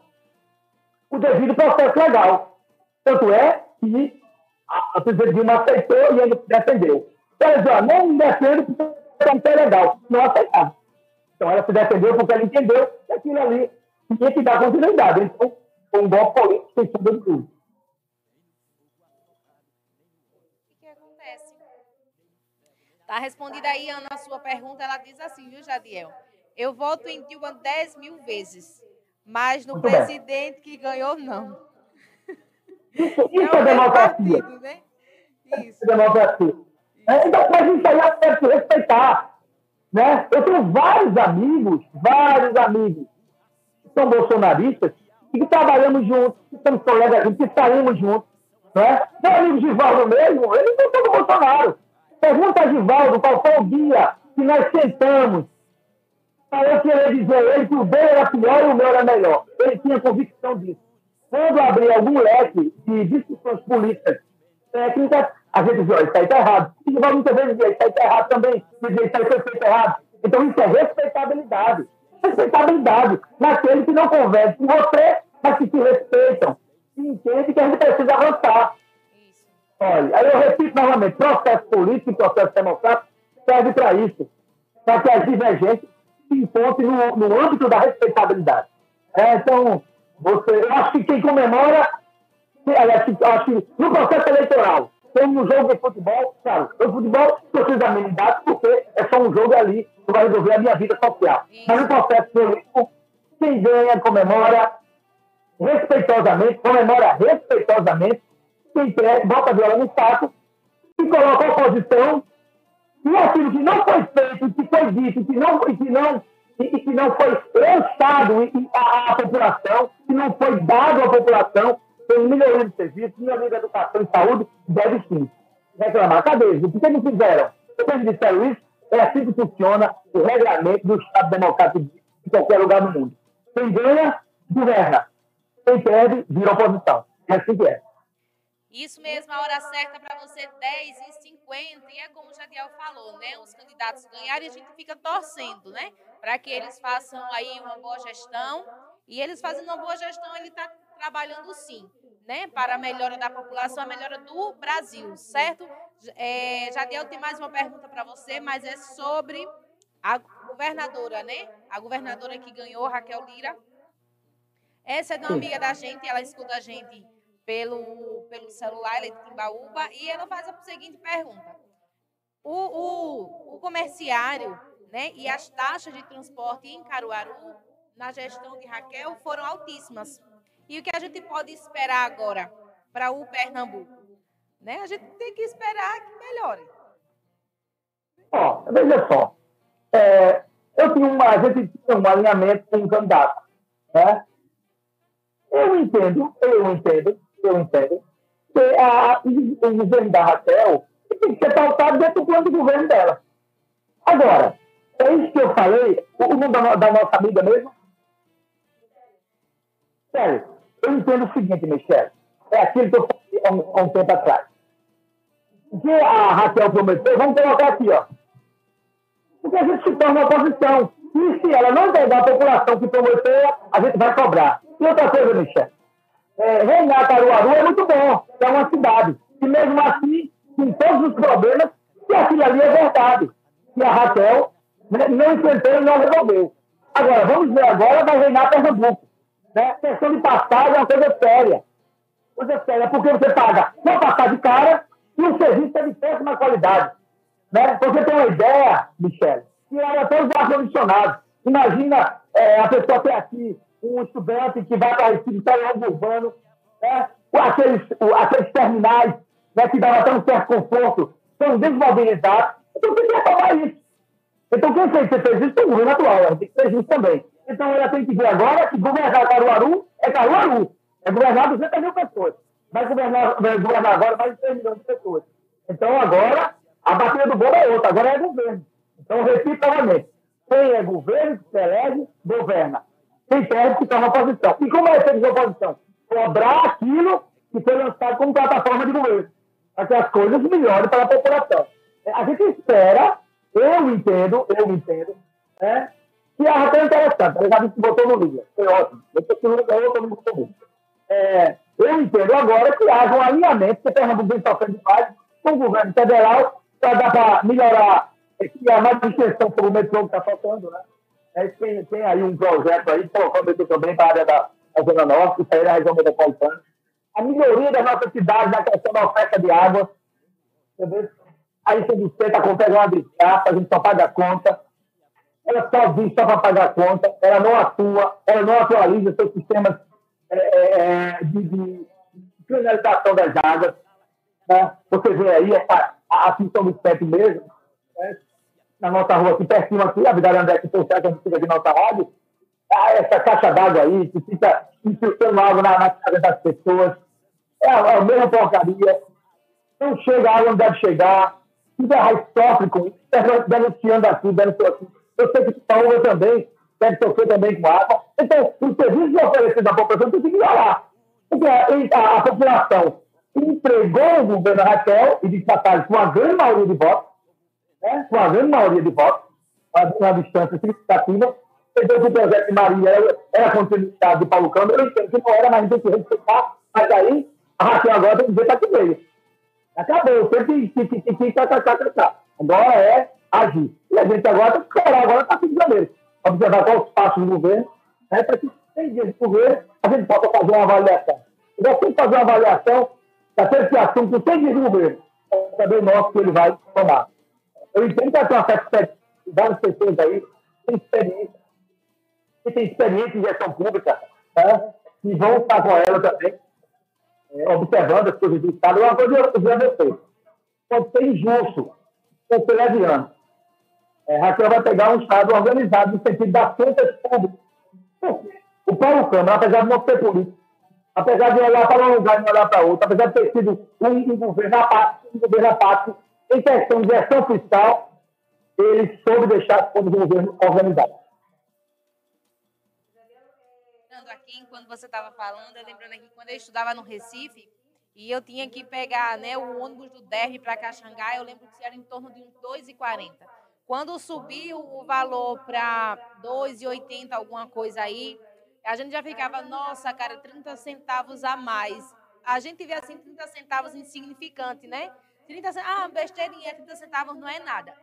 o devido processo legal. Tanto é que a, presidente Dilma aceitou e ele defendeu. Ela disse, não me defendo porque é legal. Não aceitava. Então ela se defendeu porque ela entendeu que aquilo ali tinha que dar continuidade. Então, foi um golpe político sem sombra de acontece? Tá respondida aí, Ana, a sua pergunta. Ela diz assim, viu, Jadiel? Eu voto em Dilma 10 mil vezes, mas no Muito presidente que ganhou, não. Isso, isso é democracia. Partido, né? Isso. é democracia. É, então, mas isso aí é se respeitar. Né? Eu tenho vários amigos, vários amigos que são bolsonaristas e que trabalhamos juntos, que somos colegas juntos, que saímos juntos. Né? Meu amigo Givaldo mesmo, ele votou no Bolsonaro. Pergunta a Givaldo qual foi o dia que nós sentamos eu querer dizer ele que o dele era pior e o meu era melhor. Ele tinha convicção disso. Quando abrir algum leque de discussões políticas técnicas, a gente diz, aí está errado. E Givaldo muitas vezes diz, isso aí está errado também. Diz, isso aí foi feito errado. Então, isso é respeitabilidade. Respeitabilidade naqueles que não conversam com você, mas que se respeitam. E entendem que a gente precisa avançar. Olha, aí eu repito novamente, processo político e processo democrático serve para isso. Para que as divergências se encontrem no, no âmbito da respeitabilidade. É, então, você, eu acho que quem comemora, aliás, eu acho que no processo eleitoral, como no jogo de futebol, claro, o futebol precisa de amenidade porque é só um jogo ali que vai resolver a minha vida social. Mas no processo político, quem ganha, comemora respeitosamente, comemora respeitosamente, quem quer, bota a viola no saco e coloca a oposição e aquilo que não foi feito, que foi dito, que não, e que não, e, e que não foi lançado à, população, que não foi dado à população, tem melhoria de serviço, melhoria de educação e saúde, deve sim reclamar. Cadê eles? Por que não fizeram? Que eles disseram isso? É assim que funciona o regulamento do Estado Democrático de qualquer lugar do mundo. Quem ganha, governa. Quem perde, vira oposição. É assim que é. Isso mesmo, a hora certa para você, 10 e 50 E é como o Jadiel falou, né? Os candidatos ganharem, a gente fica torcendo, né? Para que eles façam aí uma boa gestão. E eles fazendo uma boa gestão, ele está trabalhando sim, né? Para a melhora da população, a melhora do Brasil, certo? É, Jadiel tem mais uma pergunta para você, mas é sobre a governadora, né? A governadora que ganhou, Raquel Lira. Essa é de uma amiga da gente, ela escuta a gente pelo, pelo celular, ela é de Timbaúba, e ela faz a seguinte pergunta. O, o, o comerciário né, e as taxas de transporte em Caruaru, na gestão de Raquel, foram altíssimas. E o que a gente pode esperar agora para o Pernambuco? Né? A gente tem que esperar que melhore. Ó, veja só. É, eu tinha uma, a gente tinha um alinhamento com um candidato. Né? Eu entendo, eu entendo, eu entendo, que a, o governo da Raquel tem que ser pautado dentro do plano de governo dela. Agora, é isso que eu falei, o nome da, da nossa amiga mesmo? Sério, eu entendo o seguinte, Michel, é aquilo que eu falei há um, um tempo atrás. Que a Raquel prometeu, vamos colocar aqui, ó. Porque a gente se torna oposição. E se ela não entregar a população que prometeu, a gente vai cobrar. E outra coisa, Michel, é, reinar Caruaru é muito bom, é uma cidade. E mesmo assim, com todos os problemas, que aquilo ali é verdade. E a Raquel né, não enfrentou e não resolveu. Agora, vamos ver agora, vai reinar Pernambuco. Né? Questão de passagem é uma coisa séria. Coisa séria, porque você paga uma passagem cara e o serviço é de péssima qualidade. Né? Você tem uma ideia, Michele, que era todos os ar-condicionados. Imagina é, a pessoa ter aqui um estudante que vai para Recife, está em urbano, né? aqueles, aqueles terminais né, que davam até um certo conforto, são desmobilizados. Então tem que retomar isso. Então quem fez, fez isso o governo atual, ela tem que fazer isso também. Então ela tem que ver agora que governar Caruaru é Caruaru. É governar 200 mil pessoas. Vai governar, vai governar agora mais de 3 milhões de pessoas. Então agora a bateria do bolo é outra, agora é governo. Então repito novamente. Quem é governo, que se elege, governa. Quem perde, fica na oposição. E como é ser oposição? Cobrar aquilo que foi lançado como plataforma de governo. Para que as coisas melhorem para a população. A gente espera, eu entendo, eu entendo, né, que a até interessante. Eu já vi que botou no livro. Foi ótimo. Depois que não ganhou, todo mundo é, Eu entendo agora que haja um alinhamento, que Pernambuco vem sofrendo demais com o governo federal para dar para melhorar, criar mais extensão para o metrô que está faltando, né? É, tem, tem aí um projeto aí, colocando aqui também para a área da, da Zona Norte, que aí da região metropolitana. A melhoria da nossa cidade na questão da oferta de água. Entendeu? Aí você está acontece uma desgraça, a gente só paga a conta. Ela só diz só para pagar a conta, ela não atua, ela não atualiza seus sistemas é, é, é de, de das águas. Né? Você vê aí a, a, a do CEP mesmo, né? Na nossa rua aqui, pertinho aqui, a Vidal André, que foi certo, a gente fica na nossa rádio, ah, essa caixa d'água aí, que fica infiltrando água na, na casa das pessoas, é a, é a mesma porcaria, não chega água onde deve chegar, fica sofre com isso, denunciando aqui, denunciando aqui. Eu sei que Paulo também deve sofrer também com água. Então, o serviço oferecido à população tem que melhorar. Porque a, a, a população entregou o governo Raquel e de passagem com a grande maioria de votos, né, com a grande maioria de votos, uma distância significativa, entendeu que o projeto de Maria era, era continuidade de Paulo Câmara, eu entendo que não era, mas tem que respeitar, mas aí a Raquel agora tem que dizer para que veio. Acabou, sempre que, que, que, que, tá, tá, tá, tá. Agora é agir. E a gente agora tem que esperar agora para 5 de. Observar quais os passos do governo, né, para que, sem dias de governo, a gente possa fazer uma avaliação. Eu gosto de fazer uma avaliação da associação com 100 dias de governo. É saber o nosso que ele vai tomar. Eu entendo que tem uma certa várias pessoas aí têm experiência, que têm experiência em gestão pública, né, e vão estar com ela também, é, observando as coisas do Estado. Uma coisa eu dizer a pode ser injusto, pode ser leviano. É, Raquel vai pegar um Estado organizado no sentido das contas públicas. O Paulo Câmara, apesar de não ser político, apesar de olhar para um lugar e olhar para outro, apesar de ter sido um, um governo apático, um governo apático, em questão de gestão fiscal, ele soube deixar do governo organizado. Aqui, quando você estava falando, lembrando aqui, quando eu estudava no Recife, e eu tinha que pegar né, o ônibus do Derby para Caxangá, eu lembro que era em torno de uns 2,40. Quando subiu o valor para 2,80, alguma coisa aí, a gente já ficava, nossa, cara, 30 centavos a mais. A gente vê assim 30 centavos insignificante, né? 30 ah, besteirinha, 30 centavos não é nada.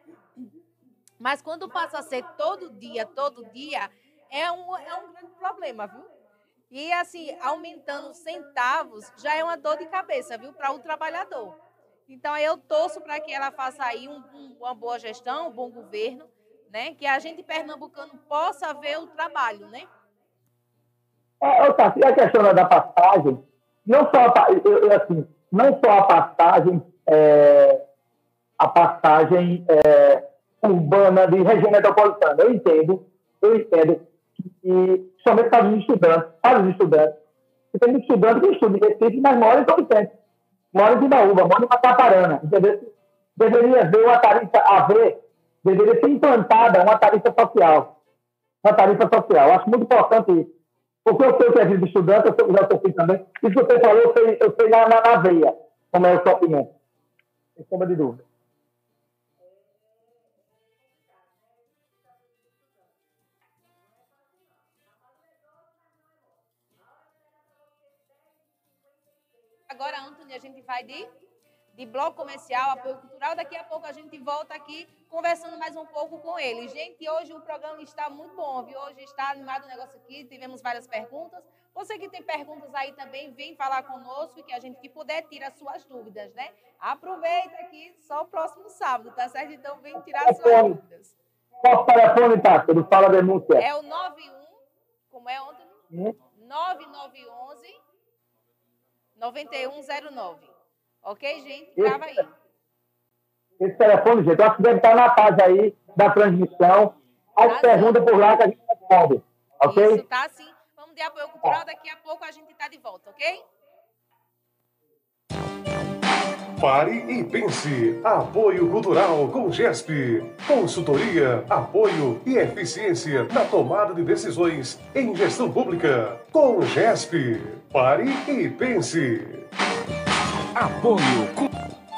Mas quando passa a ser todo dia, todo dia, é um, é um grande problema, viu? E assim, aumentando centavos já é uma dor de cabeça, viu, para o trabalhador. Então eu torço para que ela faça aí um, um, uma boa gestão, um bom governo, né? Que a gente pernambucano possa ver o trabalho, né? É, tá, e a questão da passagem, não só eu, eu, assim, não só a passagem, é, a passagem é, urbana de região metropolitana. Eu entendo, eu entendo que, somente para os estudantes, para os estudantes, que tem estudante que estuda em Recife, mas mora em São Vicente, mora em Timbaúba, mora em Mataparana, entendeu? Deveria haver uma tarifa, haver, deveria ser implantada uma tarifa social. Uma tarifa social. Eu acho muito importante isso. Porque eu sei que é vida de estudante, eu sei, já sofri também. Isso que você falou, eu sei, eu sei na, na, na veia, como é o sofrimento. Sem sombra de dúvida. Agora, Antônio, a gente vai de, de bloco comercial, apoio cultural. Daqui a pouco a gente volta aqui conversando mais um pouco com ele. Gente, hoje o programa está muito bom, viu? Hoje está animado o negócio aqui, tivemos várias perguntas. Você que tem perguntas aí também, vem falar conosco, que a gente que puder tira suas dúvidas, né? Aproveita aqui só o próximo sábado, tá certo? Então vem tirar suas dúvidas. Qual o telefone, Tati? Ele fala denúncia. É o 91, como é ontem? Hum? 9911 9109. Ok, gente? Grava aí. Esse telefone, gente, eu acho que deve estar na página aí da transmissão. As Tá perguntas por lá que a gente responde. Ok? Isso, tá sim. Vamos de apoio cultural, daqui a pouco a gente tá de volta, ok? Pare e pense. Apoio Cultural com GESP. Consultoria, apoio e eficiência na tomada de decisões em gestão pública. Com GESP. Pare e pense. Apoio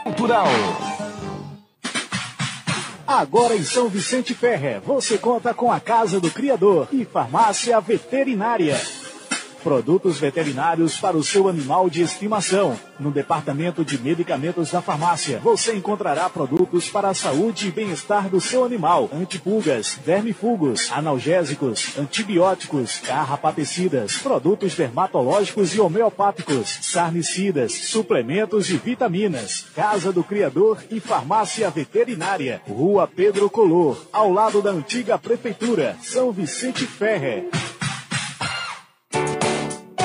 Cultural. Agora em São Vicente Ferre, você conta com a Casa do Criador e Farmácia Veterinária. Produtos veterinários para o seu animal de estimação. No departamento de medicamentos da farmácia, você encontrará produtos para a saúde e bem-estar do seu animal: antipulgas, vermifugos, analgésicos, antibióticos, carrapaticidas, produtos dermatológicos e homeopáticos, sarnicidas, suplementos e vitaminas. Casa do Criador e Farmácia Veterinária. Rua Pedro Color, ao lado da antiga Prefeitura, São Vicente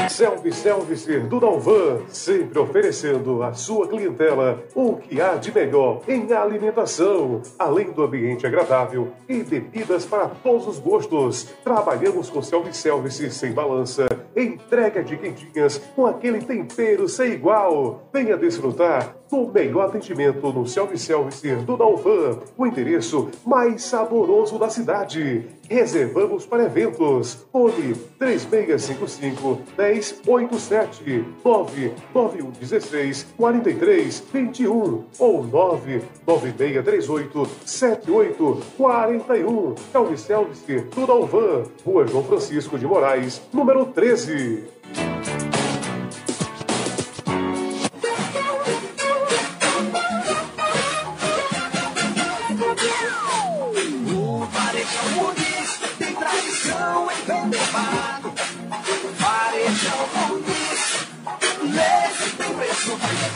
Ferre. Self-Service do Dalvan, sempre oferecendo à sua clientela o que há de melhor em alimentação, além do ambiente agradável e bebidas para todos os gostos. Trabalhamos com self-service sem balança, entrega de quentinhas com aquele tempero sem igual. Venha desfrutar do melhor atendimento no self-service do Dalvan, o endereço mais saboroso da cidade. Reservamos para eventos. Fone 3655 1087 99116 4321 ou 99638 7841. Self-service do Dalvan, Rua João Francisco de Moraes, número 13.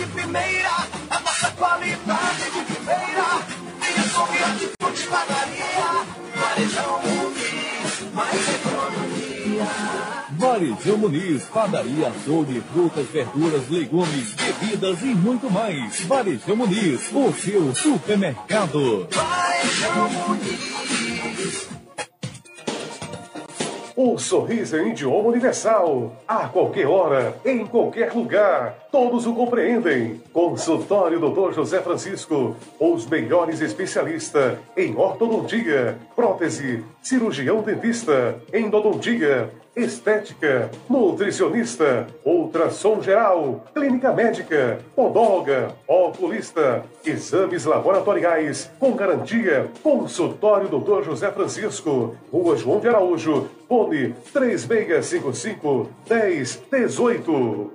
De primeira. A nossa qualidade de primeira. Tem açougue, hortifruti, padaria. Varejão Muniz, mais economia. Varejão Muniz, padaria, açougue, frutas, verduras, legumes, bebidas e muito mais. Varejão Muniz, o seu supermercado. Varejão Muniz. O sorriso em idioma universal. A qualquer hora, em qualquer lugar. Todos o compreendem. Consultório Dr. José Francisco. Os melhores especialistas em ortodontia, prótese, cirurgião dentista, endodontia, estética, nutricionista, ultrassom geral, clínica médica, podóloga, oculista, exames laboratoriais com garantia. Consultório Dr. José Francisco, Rua João de Araújo, fone 3655 1018.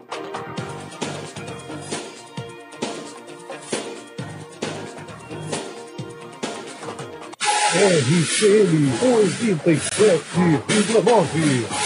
RCN 87,9.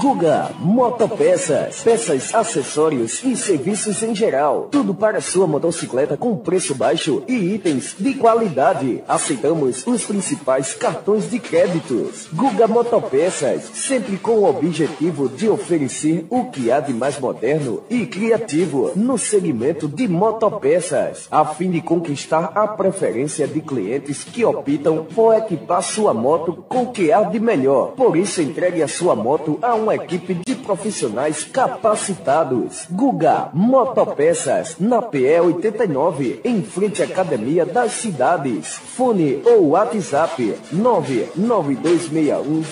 Guga Motopeças, peças, acessórios e serviços em geral. Tudo para sua motocicleta com preço baixo e itens de qualidade. Aceitamos os principais cartões de créditos. Guga Motopeças, sempre com o objetivo de oferecer o que há de mais moderno e criativo no segmento de motopeças, a fim de conquistar a preferência de clientes que optam por equipar sua moto com o que há de melhor. Por isso, entregue a sua moto a uma equipe de profissionais capacitados. Guga Motopeças, na PE 89, em frente à Academia das Cidades. Fone ou WhatsApp 99261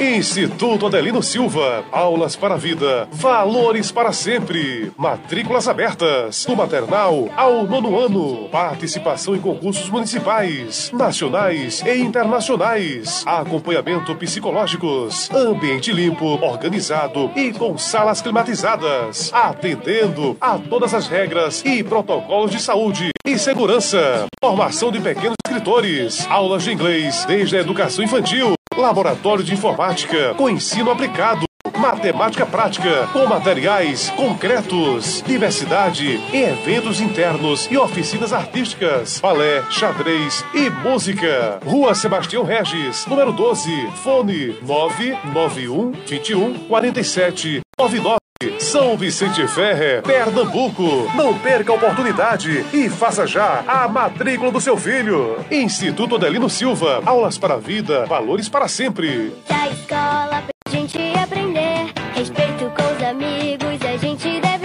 Instituto Adelino Silva. Aulas para a vida. Valores para sempre. Matrículas abertas. Do maternal ao nono ano. Participação em concursos municipais, nacionais e internacionais. Acompanhamento psicológicos. Ambiente limpo, organizado e com salas climatizadas. Atendendo a todas as regras e protocolos de saúde e segurança. Formação de pequenos escritores. Aulas de inglês desde a educação infantil. Laboratório de Informática com ensino aplicado. Matemática prática com materiais concretos, diversidade eventos internos e oficinas artísticas, balé, xadrez e música. Rua Sebastião Regis, número 12, fone 991 21 47 99. São Vicente Ferre, Pernambuco. Não perca a oportunidade e faça já a matrícula do seu filho. Instituto Adelino Silva. Aulas para a vida, valores para sempre. Da escola pra gente aprender. Respeito com os amigos, a gente deve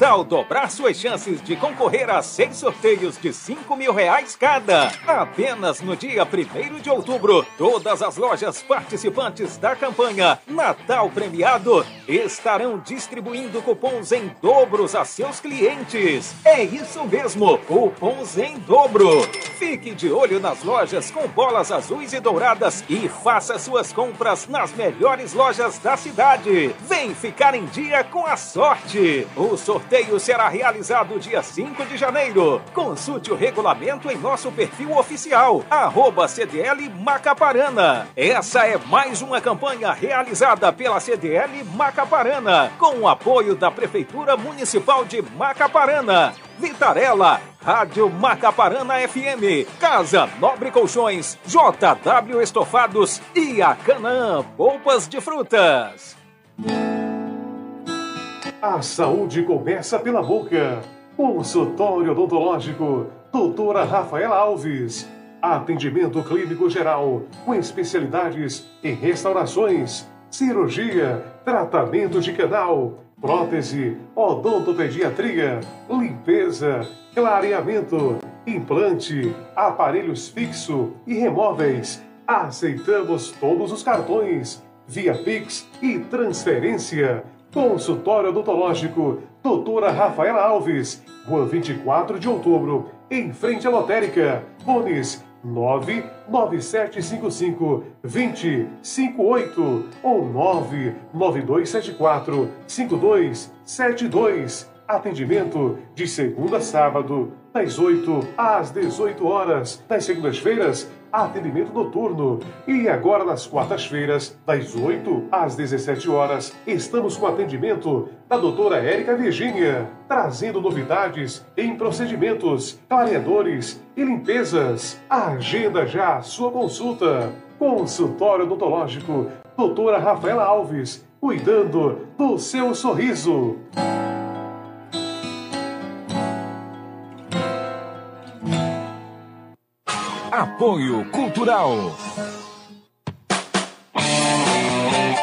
tal dobrar suas chances de concorrer a seis sorteios de 5 mil reais cada? Apenas no dia 1 de outubro, todas as lojas participantes da campanha Natal Premiado estarão distribuindo cupons em dobros a seus clientes. É isso mesmo, cupons em dobro. Fique de olho nas lojas com bolas azuis e douradas e faça suas compras nas melhores lojas da cidade. Vem ficar em dia com a sorte. O sorteio será realizado dia 5 de janeiro. Consulte o regulamento em nosso perfil oficial, arroba CDL Macaparana. Essa é mais uma campanha realizada pela CDL Macaparana, com o apoio da Prefeitura Municipal de Macaparana. Vitarella, Rádio Macaparana FM, Casa Nobre Colchões, JW Estofados e a Canaã Polpas de Frutas. A saúde começa pela boca. Consultório odontológico, doutora Rafaela Alves. Atendimento clínico geral, com especialidades em restaurações, cirurgia, tratamento de canal, prótese, odontopediatria, limpeza, clareamento, implante, aparelhos fixo e remóveis. Aceitamos todos os cartões, via Pix e transferência. Consultório odontológico, doutora Rafaela Alves, Rua 24 de outubro, em frente à lotérica. Fones 99755 2058 ou 99274 5272. Atendimento de segunda a sábado, das 8 às 18 horas. Das segundas-feiras, atendimento noturno. E agora, nas quartas-feiras, das 8 às 17 horas, estamos com atendimento da doutora Érica Virgínia, trazendo novidades em procedimentos, clareadores e limpezas. Agenda já a sua consulta. Consultório odontológico, doutora Rafaela Alves, cuidando do seu sorriso. Apoio Cultural.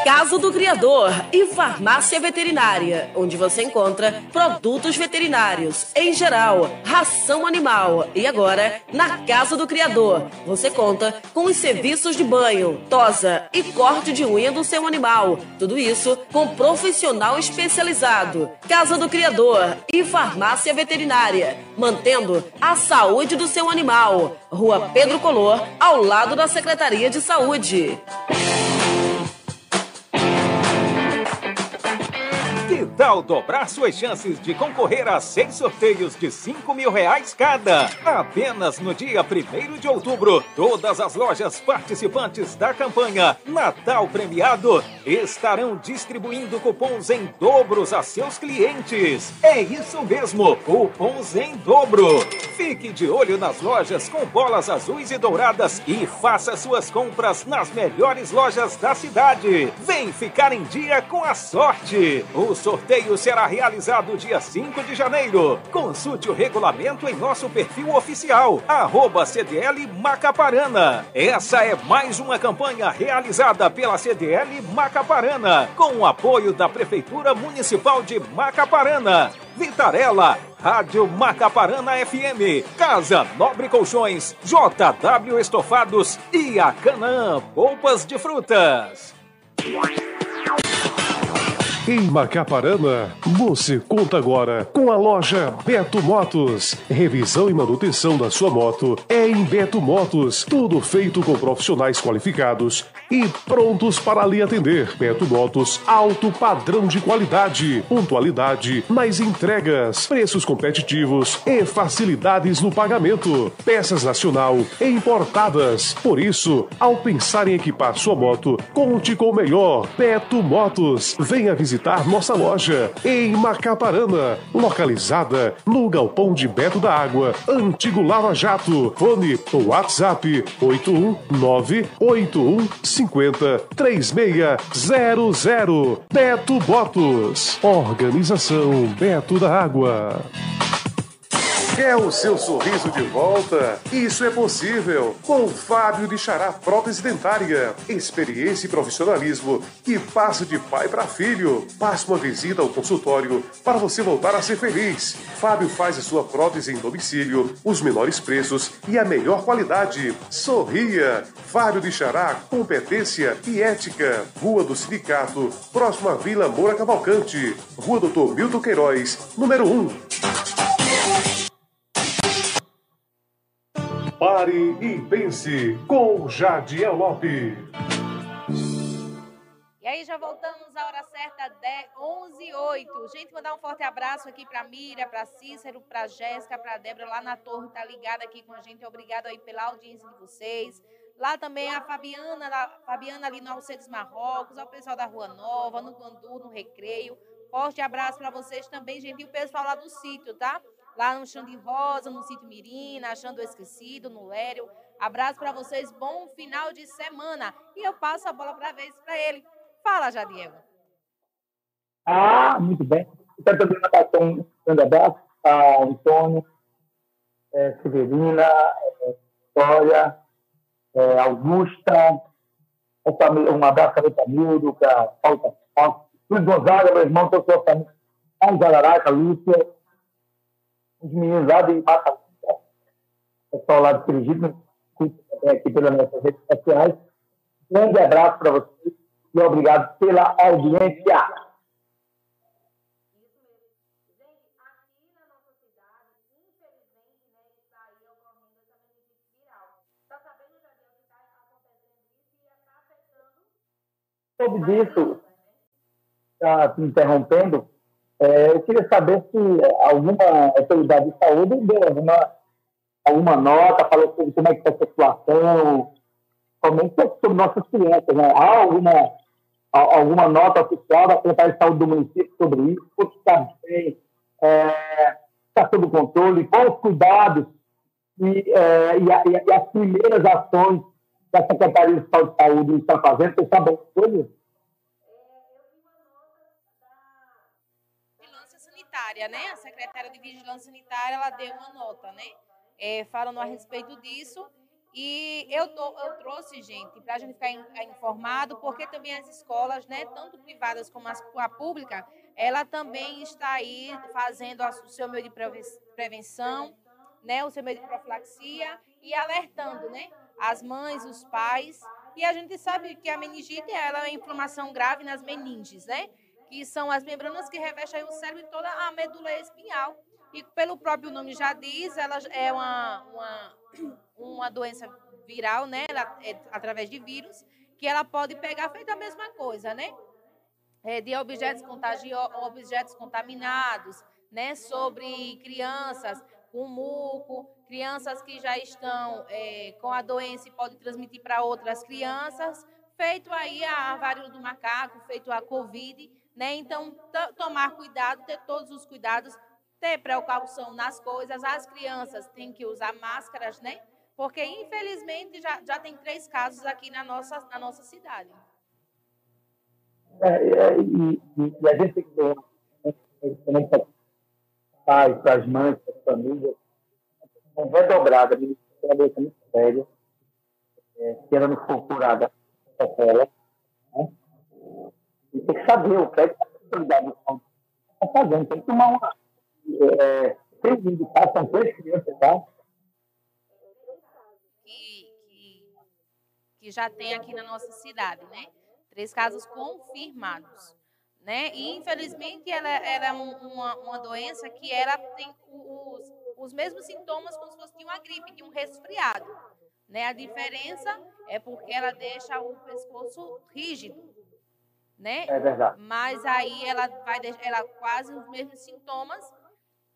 Casa do Criador e Farmácia Veterinária, onde você encontra produtos veterinários em geral, ração animal. E agora, na Casa do Criador, você conta com os serviços de banho, tosa e corte de unha do seu animal. Tudo isso com profissional especializado. Casa do Criador e Farmácia Veterinária, mantendo a saúde do seu animal. Rua Pedro Color, ao lado da Secretaria de Saúde. Tal dobrar suas chances de concorrer a seis sorteios de 5 mil reais cada. Apenas no dia 1 de outubro, todas as lojas participantes da campanha Natal Premiado estarão distribuindo cupons em dobros a seus clientes. É isso mesmo, cupons em dobro. Fique de olho nas lojas com bolas azuis e douradas e faça suas compras nas melhores lojas da cidade. Vem ficar em dia com a sorte. O sorteio será realizado dia 5 de janeiro. Consulte o regulamento em nosso perfil oficial, arroba CDL Macaparana. Essa é mais uma campanha realizada pela CDL Macaparana, com o apoio da Prefeitura Municipal de Macaparana. Vitarela, Rádio Macaparana FM, Casa Nobre Colchões, JW Estofados e a Canaã Polpas de Frutas. Em Macaparana, você conta agora com a loja Beto Motos. Revisão e manutenção da sua moto é em Beto Motos. Tudo feito com profissionais qualificados e prontos para lhe atender. Beto Motos, alto padrão de qualidade, pontualidade nas entregas, preços competitivos e facilidades no pagamento. Peças nacional e importadas. Por isso, ao pensar em equipar sua moto, conte com o melhor. Beto Motos. Venha visitar nossa loja em Macaparana, localizada no Galpão de Beto da Água, Antigo Lava Jato. Fone WhatsApp 81981503600. Beto Botos. Organização Beto da Água. Quer o seu sorriso de volta? Isso é possível com Fábio de Xará Prótese Dentária. Experiência e profissionalismo que passa de pai para filho. Passe uma visita ao consultório para você voltar a ser feliz. Fábio faz a sua prótese em domicílio, os menores preços e a melhor qualidade. Sorria! Fábio de Xará, competência e ética. Rua do Sindicato, próxima Vila Moura Cavalcante. Rua Doutor Milton Queiroz, número 1. Pare e pense com Jadiel Lopes. E aí já voltamos à hora certa, 10, 11 e 8. Gente, mandar um forte abraço aqui para Mira, para Cícero, para Jéssica, para Débora lá na torre, tá ligada aqui com a gente. Obrigado aí pela audiência de vocês. Lá também a Fabiana, a Fabiana ali no Alcedes Marrocos, ao pessoal da Rua Nova, no Gandu, no Recreio. Forte abraço para vocês também, gente, e o pessoal lá do sítio, tá? Lá no Chão de Rosa, no sítio Mirina, Achando Esquecido, no Lério. Abraço para vocês, bom final de semana. E eu passo a bola para vez para ele. Fala, Jadiel. Ah, muito bem. Quero também mandar um grande abraço a Antônio, é, Severina, é, Vitória, é, Augusta, um abraço também para Mildo, para Paulo Paulo, Luiz Gonzaga, meu irmão, toda a sua família, a Jararaca, Lúcia, os meninos lá de Mata, pessoal lá de Sergipe, aqui pelas nossas redes sociais. Grande abraço para vocês e obrigado pela audiência. Sobre isso, está te interrompendo, é, eu queria saber se alguma autoridade de saúde deu alguma, alguma nota, falou sobre como é que está a situação, somente sobre nossas crianças. Né? Há alguma, alguma nota oficial da Secretaria de Saúde do município sobre isso? Como está bem? É, está sob controle? Quais os cuidados e, é, e, e, as primeiras ações que a Secretaria de Saúde está fazendo? Você sabe alguma sanitária, né? A secretária de Vigilância Sanitária, ela deu uma nota, né? É, falando a respeito disso. E eu, tô, eu trouxe, gente, para a gente ficar informado, porque também as escolas, né, tanto privadas como as, a pública, ela também está aí fazendo o seu meio de prevenção, né, o seu meio de profilaxia e alertando, né, as mães, os pais. E a gente sabe que a meningite ela é uma inflamação grave nas meninges, né? Que são as membranas que revestem o cérebro e toda a medula espinhal. E pelo próprio nome já diz, ela é uma, uma, uma doença viral, né? Ela é através de vírus, que ela pode pegar feita a mesma coisa, né? é, de objetos, objetos contaminados, né, sobre crianças com muco, crianças que já estão é, com a doença e podem transmitir para outras crianças, feito aí a varíola do macaco, feito a Covid, né? Então, tomar cuidado, ter todos os cuidados, ter precaução nas coisas. As crianças têm que usar máscaras, né? Porque, infelizmente, já, já tem três casos aqui na nossa, na nossa cidade. É, é, e, e, a gente tem que ver também para pais, para as mães, para as famílias, uma redobrada, a uma doença muito séria, é, se ela não for curada, ela? Tem que saber o que é que a autoridade está fazendo, tem que tomar uma. É, tem indicar, são três crianças, tá? Que, que, que já tem aqui na nossa cidade, né? Três casos confirmados. Né? E, infelizmente, ela, é uma, uma doença que ela tem os, os mesmos sintomas como se fosse uma gripe, de um resfriado. Né? A diferença é porque ela deixa o pescoço rígido. Né? É verdade. Mas aí ela vai deixar ela quase os mesmos sintomas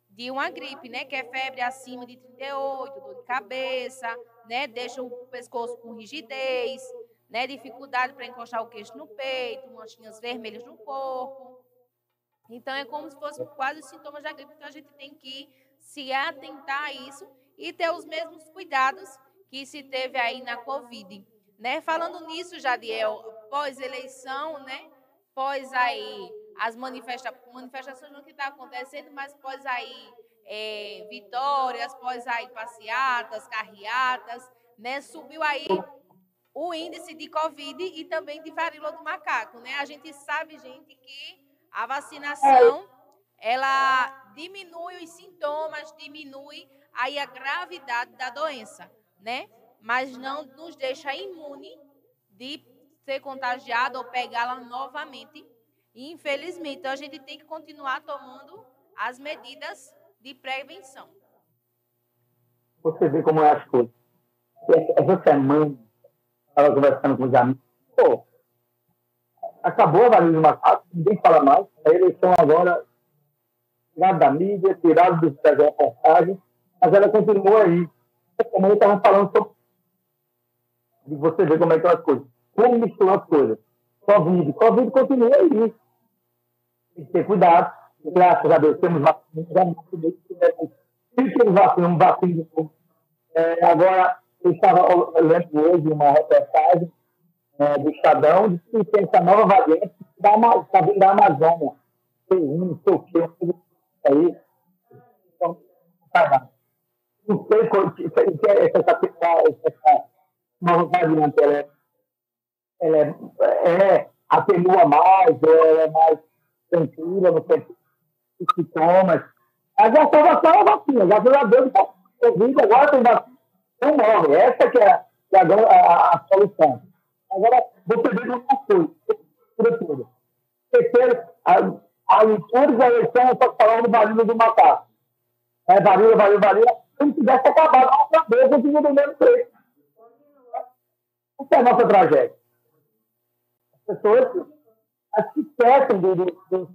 de uma gripe, né? Que é febre acima de 38, dor de cabeça, né? Deixa o pescoço com rigidez, né? Dificuldade para encostar o queixo no peito, manchinhas vermelhas no corpo. Então é como se fosse quase os sintomas da gripe. Então a gente tem que se atentar a isso e ter os mesmos cuidados que se teve aí na Covid. Né? Falando nisso, Jadiel, pós-eleição, né? Pós aí as manifesta manifestações no que está acontecendo, mas pós aí é, vitórias, pós aí passeatas, carreatas, né? subiu aí o índice de Covid e também de varíola do macaco, né? A gente sabe, gente, que a vacinação, ela diminui os sintomas, diminui aí a gravidade da doença, né? Mas não nos deixa imune de ser contagiado ou pegá-la novamente. Infelizmente, então a gente tem que continuar tomando as medidas de prevenção. Você vê como é as coisas. Essa semana, estava conversando com os amigos. Pô, acabou a varíola do macaco, ninguém fala mais. A eleição agora, tirado da mídia, do, das reportagens, mas ela continua aí. Como eu estava falando sobre. E você vê como é que as coisas. Como misturar as coisas. Covid. Covid continua aí. Tem que ter cuidado. Graças a Deus, temos vacinas. Se temos vacinas, vacina. É, agora, eu estava lendo hoje uma reportagem é, do Estadão de que tem essa nova variante da, está vindo da Amazônia. Tem um, não sei o quê, aí. Então, tá não sei se é essa, nova variante ela é, é, é, atenua mais, ela é mais tranquila, não sei os sintomas. Mas a salvação é a vacina, graças a Deus, está Covid, agora tem vacina não morre. Essa que é, é a, a, a, solução. Agora, você vê uma coisa, tudo. Terceiro, a, a leitura da eleição, eu estou falando do barulho do macaco. É, barulho, barulho, barulho. Se não tivesse acabado, outra vez, eu tinha do mesmo preço. Essa é a nossa tragédia. As pessoas as que esquecem do, do, do,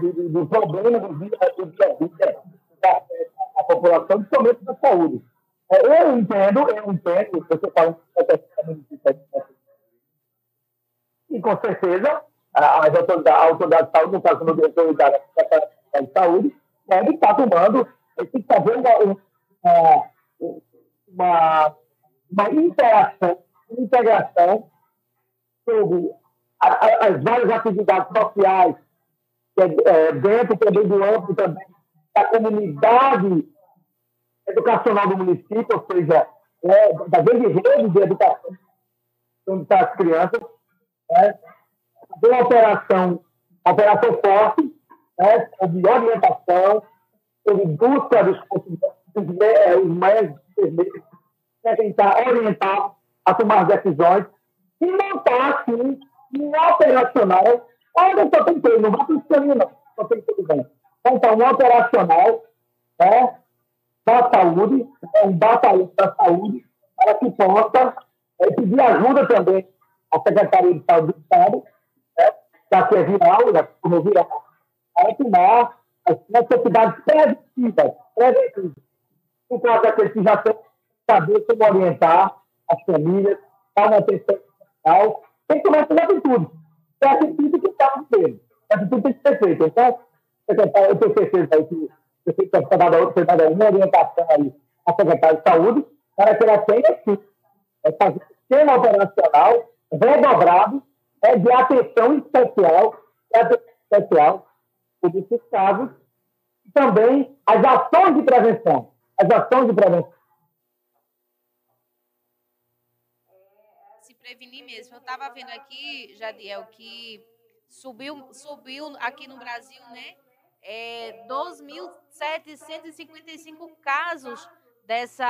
do, do problema do dia a dia da, da população, principalmente da saúde. É, eu entendo, eu entendo, você fala e com certeza as autoridades, a autoridade de saúde, no caso do autoridade de saúde, deve estar tomando, tem que fazer uma, uma, uma interação, integração sobre as várias atividades sociais, é, dentro também do âmbito também da comunidade educacional do município, ou seja, é, da grande rede de educação onde estão as crianças, né? uma operação, operação forte, né? de orientação, sobre busca dos é, os médicos, para tentar orientar a tomar decisões e montar, assim, um operacional. Olha, só tem que não vai para não, só tem que bem. Montar um operacional, né? da saúde, é um batalhão da saúde, para que possa é, pedir ajuda também à Secretaria de Saúde do Estado, né, já que é viral, já que é tomar as necessidades preventivas, preventivas. No caso daqueles que já têm saber como orientar as famílias, dar uma atenção especial, tem que tomar essas atitudes. É a atitude que está no governo. A atitude tem que ser feita. Então, eu tenho certeza aí que prefeito está dando outra, uma orientação aí à secretária de saúde, para que ela tenha, sim, é fazer um sistema operacional redobrado é, de atenção especial, de atenção especial por esses casos, e também as ações de prevenção. As ações de prevenção. Prevenir mesmo. Eu estava vendo aqui, Jadiel, que subiu, subiu aqui no Brasil, né? É, 2.755 casos dessa,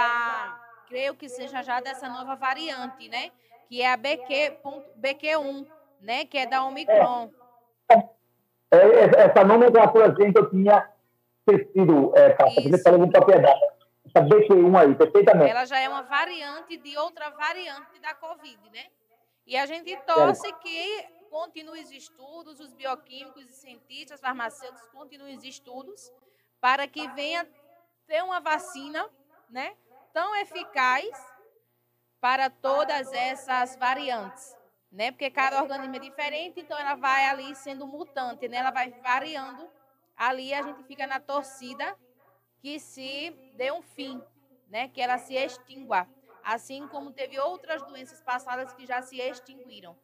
creio que seja já dessa nova variante, né? Que é a BQ, BQ1, né? Que é da Omicron. É, é, essa nomenclaturazinha que eu tinha esquecido, é, você falou com propriedade. Essa BQ1 aí, perfeitamente. Ela já é uma variante de outra variante da Covid, né? E a gente torce que continuem os estudos, os bioquímicos e cientistas, farmacêuticos continuem os estudos para que venha ter uma vacina, né, tão eficaz para todas essas variantes, né? Porque cada organismo é diferente, então ela vai ali sendo mutante, né? Ela vai variando. Ali a gente fica na torcida que se dê um fim, né? Que ela se extingua, assim como teve outras doenças passadas que já se extinguiram,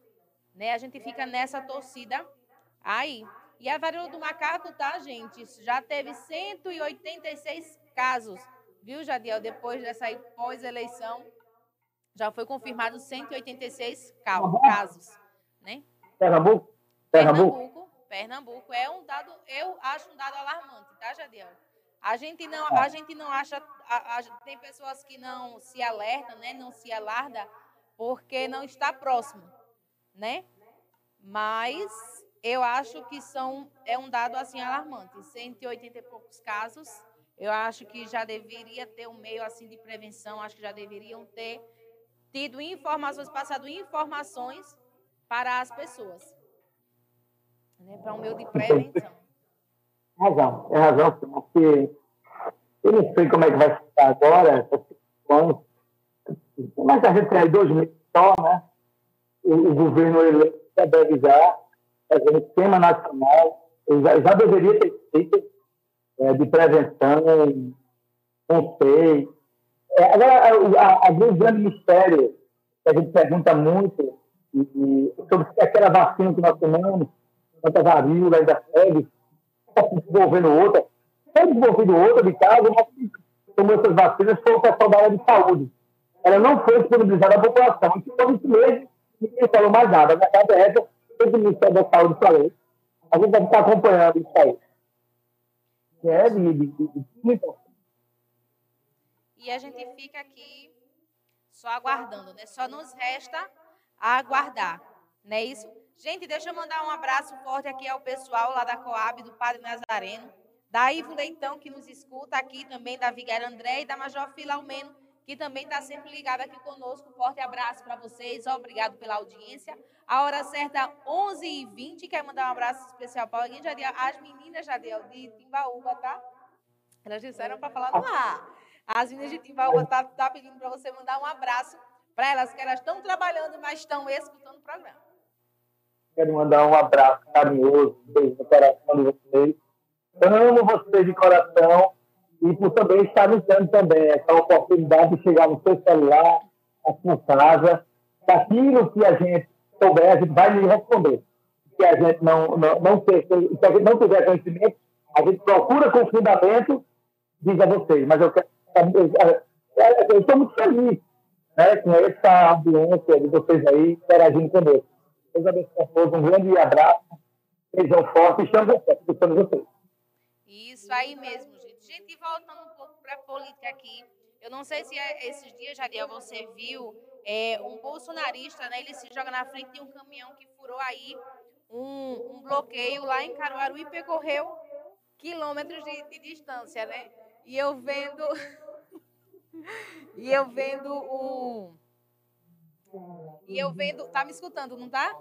né? A gente fica nessa torcida aí. E a varíola do macaco, tá, gente? Já teve 186 casos, viu, Jadiel? Depois dessa pós-eleição, já foi confirmado 186 casos, né? Pernambuco? Pernambuco? Pernambuco, Pernambuco é um dado, eu acho um dado alarmante, tá, Jadiel? A gente não, a gente não acha, a, a, tem pessoas que não se alertam, né? Não se alarda porque não está próximo, né? Mas eu acho que são é um dado assim alarmante, 180 e poucos casos. Eu acho que já deveria ter um meio assim de prevenção, acho que já deveriam ter tido informações, passado informações para as pessoas. Né, para um meio de prevenção. É razão, é razão, porque eu não sei como é que vai ficar agora, situação, mas a gente tem aí dois meses só, né? O, o governo eleito deve já fazer um esquema nacional, já, já deveria ter feito é, de prevenção, conceito. É, agora, a, a, grande mistério que a gente pergunta muito e, e, sobre aquela vacina que nós tomamos, quanto a varíola e da febre, está desenvolvendo outra. Foi desenvolvido outra de caso, mas tomou essas vacinas foi o pessoal da área de saúde. Ela não foi disponibilizada à população. E ficou isso mesmo, ninguém falou mais nada. A verdade é essa, o Ministério da Saúde falou. A gente vai ficar acompanhando isso aí. É, de, de, de, e a gente fica aqui só aguardando, né? Só nos resta aguardar, não é isso? Gente, deixa eu mandar um abraço forte aqui ao pessoal lá da Coab, do Padre Nazareno, da Ivo Leitão, que nos escuta aqui também, da Vigária André e da Major Filalmeno, que também está sempre ligado aqui conosco. Forte abraço para vocês, obrigado pela audiência. A hora certa, 11h20. Quer mandar um abraço especial para alguém, Jadiel? As meninas, Jadiel, de Timbaúba, tá? Elas disseram para falar no ar. As meninas de Timbaúba tá, tá pedindo para você mandar um abraço para elas, que elas estão trabalhando, mas estão escutando o programa. Quero mandar um abraço carinhoso, um beijo no coração de vocês. Amo vocês de coração e por também estar nos dando também essa oportunidade de chegar no seu celular, na sua casa, daquilo que a gente souber, a gente vai lhe responder. Se a gente não, não, não, ter, se a gente não tiver conhecimento, a gente procura com fundamento, diz a vocês. Mas eu quero eu estou muito feliz né, com essa audiência de vocês aí interagindo conosco. Deus abençoe a todos, um grande abraço, sejam fortes estamos escutando vocês. Isso aí mesmo, gente. Gente, voltando um pouco para a política aqui, eu não sei se é esses dias, Jadiel, você viu é, um bolsonarista, né, ele se joga na frente de um caminhão que furou aí um, um bloqueio lá em Caruaru e percorreu quilômetros de, de distância, né? E eu vendo. e eu vendo o. E eu vendo. Tá me escutando, não tá?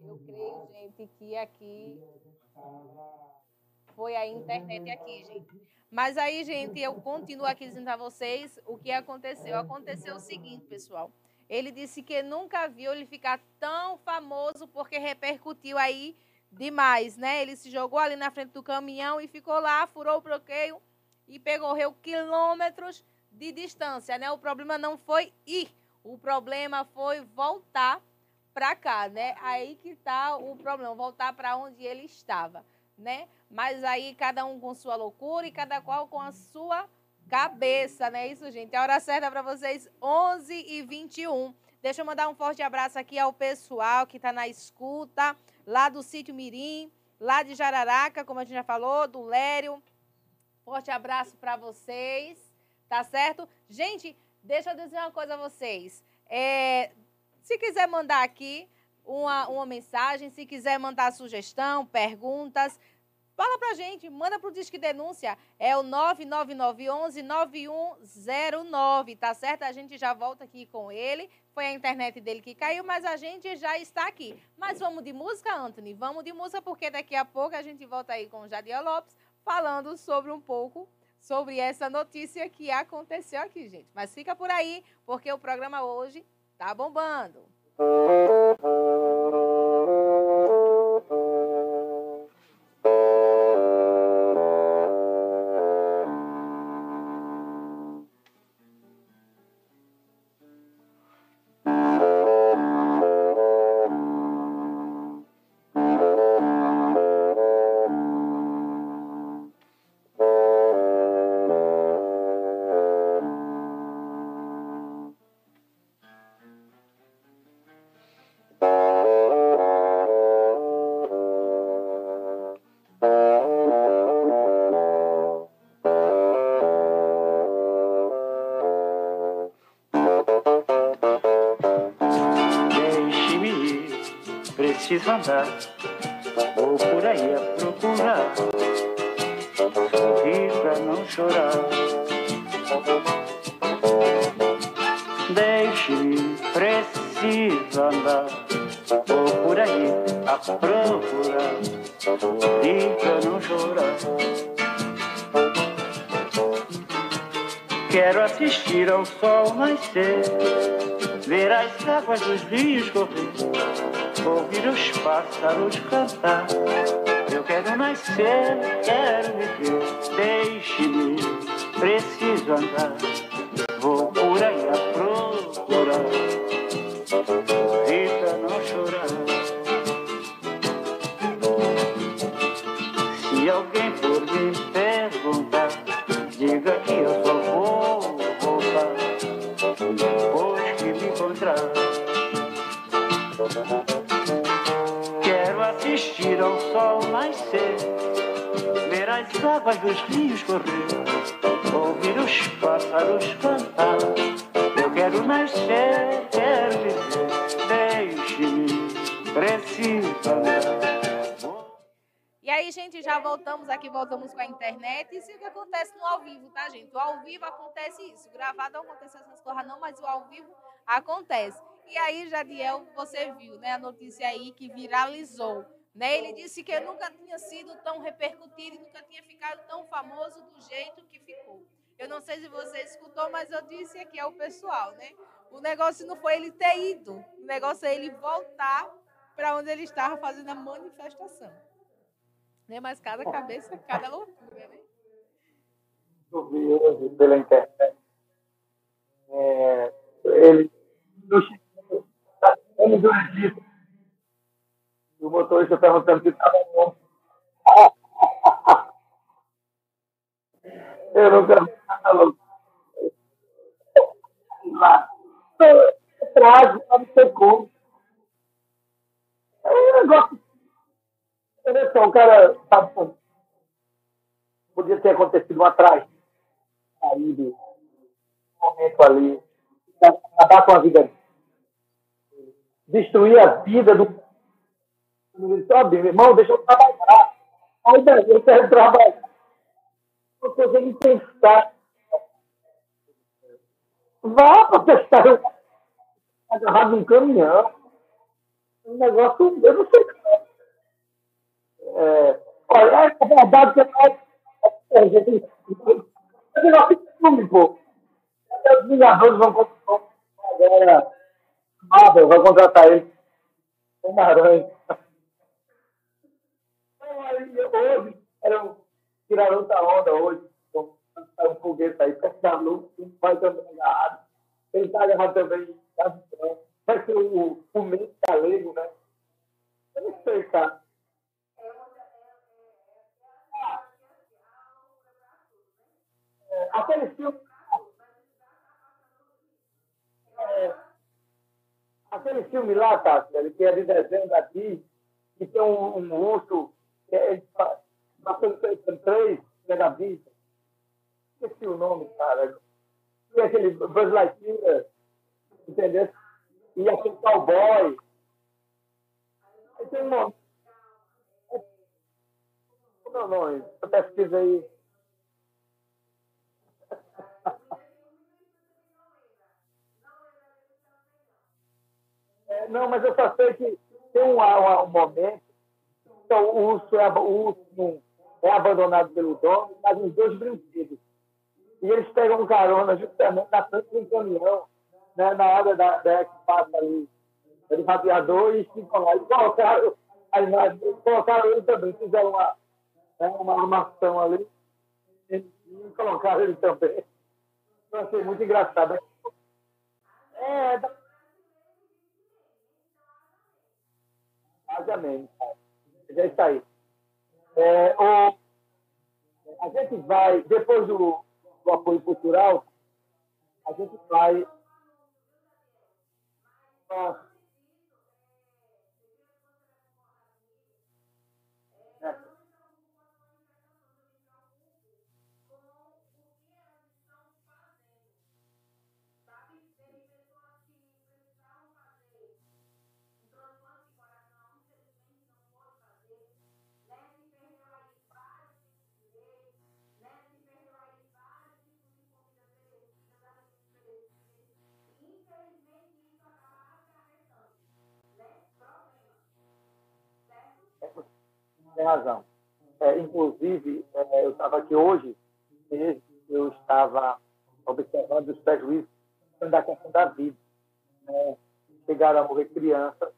Eu creio, gente, que aqui foi a internet aqui, gente. Mas aí, gente, eu continuo aqui dizendo a vocês o que aconteceu. Aconteceu o seguinte, pessoal. Ele disse que nunca viu ele ficar tão famoso porque repercutiu aí demais, né? Ele se jogou ali na frente do caminhão e ficou lá, furou o bloqueio e percorreu quilômetros de distância, né? O problema não foi ir, o problema foi voltar para cá, né? Aí que tá o problema, voltar para onde ele estava, né? Mas aí cada um com sua loucura e cada qual com a sua cabeça, né? Isso, gente. A hora certa para vocês, 11 e 21. Deixa eu mandar um forte abraço aqui ao pessoal que está na escuta, lá do sítio Mirim, lá de Jararaca, como a gente já falou, do Lério. Forte abraço para vocês, tá certo? Gente, deixa eu dizer uma coisa a vocês. É, se quiser mandar aqui uma, uma mensagem, se quiser mandar sugestão, perguntas, Fala pra gente, manda pro Disque Denúncia, é o 99911-9109, tá certo? A gente já volta aqui com ele, foi a internet dele que caiu, mas a gente já está aqui. Mas vamos de música, Anthony? Vamos de música, porque daqui a pouco a gente volta aí com o Jadia Lopes, falando sobre um pouco sobre essa notícia que aconteceu aqui, gente. Mas fica por aí, porque o programa hoje tá bombando. Andar, vou por aí a procurar, sorrir pra não chorar. Deixe-me, preciso andar, vou por aí a procurar, sorrir pra não chorar. Quero assistir ao sol nascer, ver as águas dos rios correr ouvir os pássaros cantar. Eu quero nascer, quero viver, deixe-me, preciso andar. Já voltamos aqui, voltamos com a internet. Isso é o que acontece no ao vivo, tá, gente? O ao vivo acontece isso. Gravado não acontece essas coisas, não, mas o ao vivo acontece. E aí, Jadiel, você viu, né, a notícia aí que viralizou. Né? Ele disse que nunca tinha sido tão repercutido, nunca tinha ficado tão famoso do jeito que ficou. Eu não sei se você escutou, mas eu disse aqui ao pessoal, né? O negócio não foi ele ter ido, o negócio é ele voltar para onde ele estava fazendo a manifestação. Né? Mas cada cabeça, cada loucura, né? Eu vi pela internet. É, ele ele do Egito. E o motorista perguntando se estava bom. Eu nunca vi nada louco. Lá. Trágico, não sei como. É um negócio. Só, o cara. Sabe, podia ter acontecido uma tragédia. Aí, um momento ali. Acabar com a vida destruir a vida do. Sabe, meu irmão, deixa eu trabalhar. Aí daí eu quero trabalhar. Eu tenho que pensar. Vá para testar. agarrado num caminhão. Um negócio, eu não sei. É, olha, é verdade que é, é, gente, é negócio de filme, pô. Os Vingadores vão contratar agora. Marvel vai contratar ele. Homem-Aranha. Hoje, era um, tiraram outra onda hoje. Então, um foguete aí, luz, um pai também agarrado. Ele está agarrado também, tá. Vai ser o, o meio galego, né? Eu não sei, cara. Aquele filme. É, aquele filme lá, Cássio, que é de desenho daqui, que tem um, um urso, é, passando três, que é da vida. Esqueci o nome, cara. E aquele Buzz Lightyear, entendeu? E aquele cowboy. Aí tem um nome. Não, não, pesquisa aí. Não, mas eu só sei que tem um, um, um momento então, o urso, é, o urso é abandonado pelo dono, mas os dois brinquedos. E eles pegam um carona justamente na frente do caminhão, né, na hora da, da que passa ali, do radiador, e ficam lá. E colocaram a imagem, colocaram ele também, fizeram uma, né, uma armação ali, e, colocaram ele também. Eu achei muito engraçado. É, Exatamente. É isso aí. É, o, a gente vai, depois do, do apoio cultural, a gente vai. Nossa. Razão. É, inclusive, é, eu estava aqui hoje, eu estava observando os prejuízos da questão da vida. Né? Chegaram a morrer crianças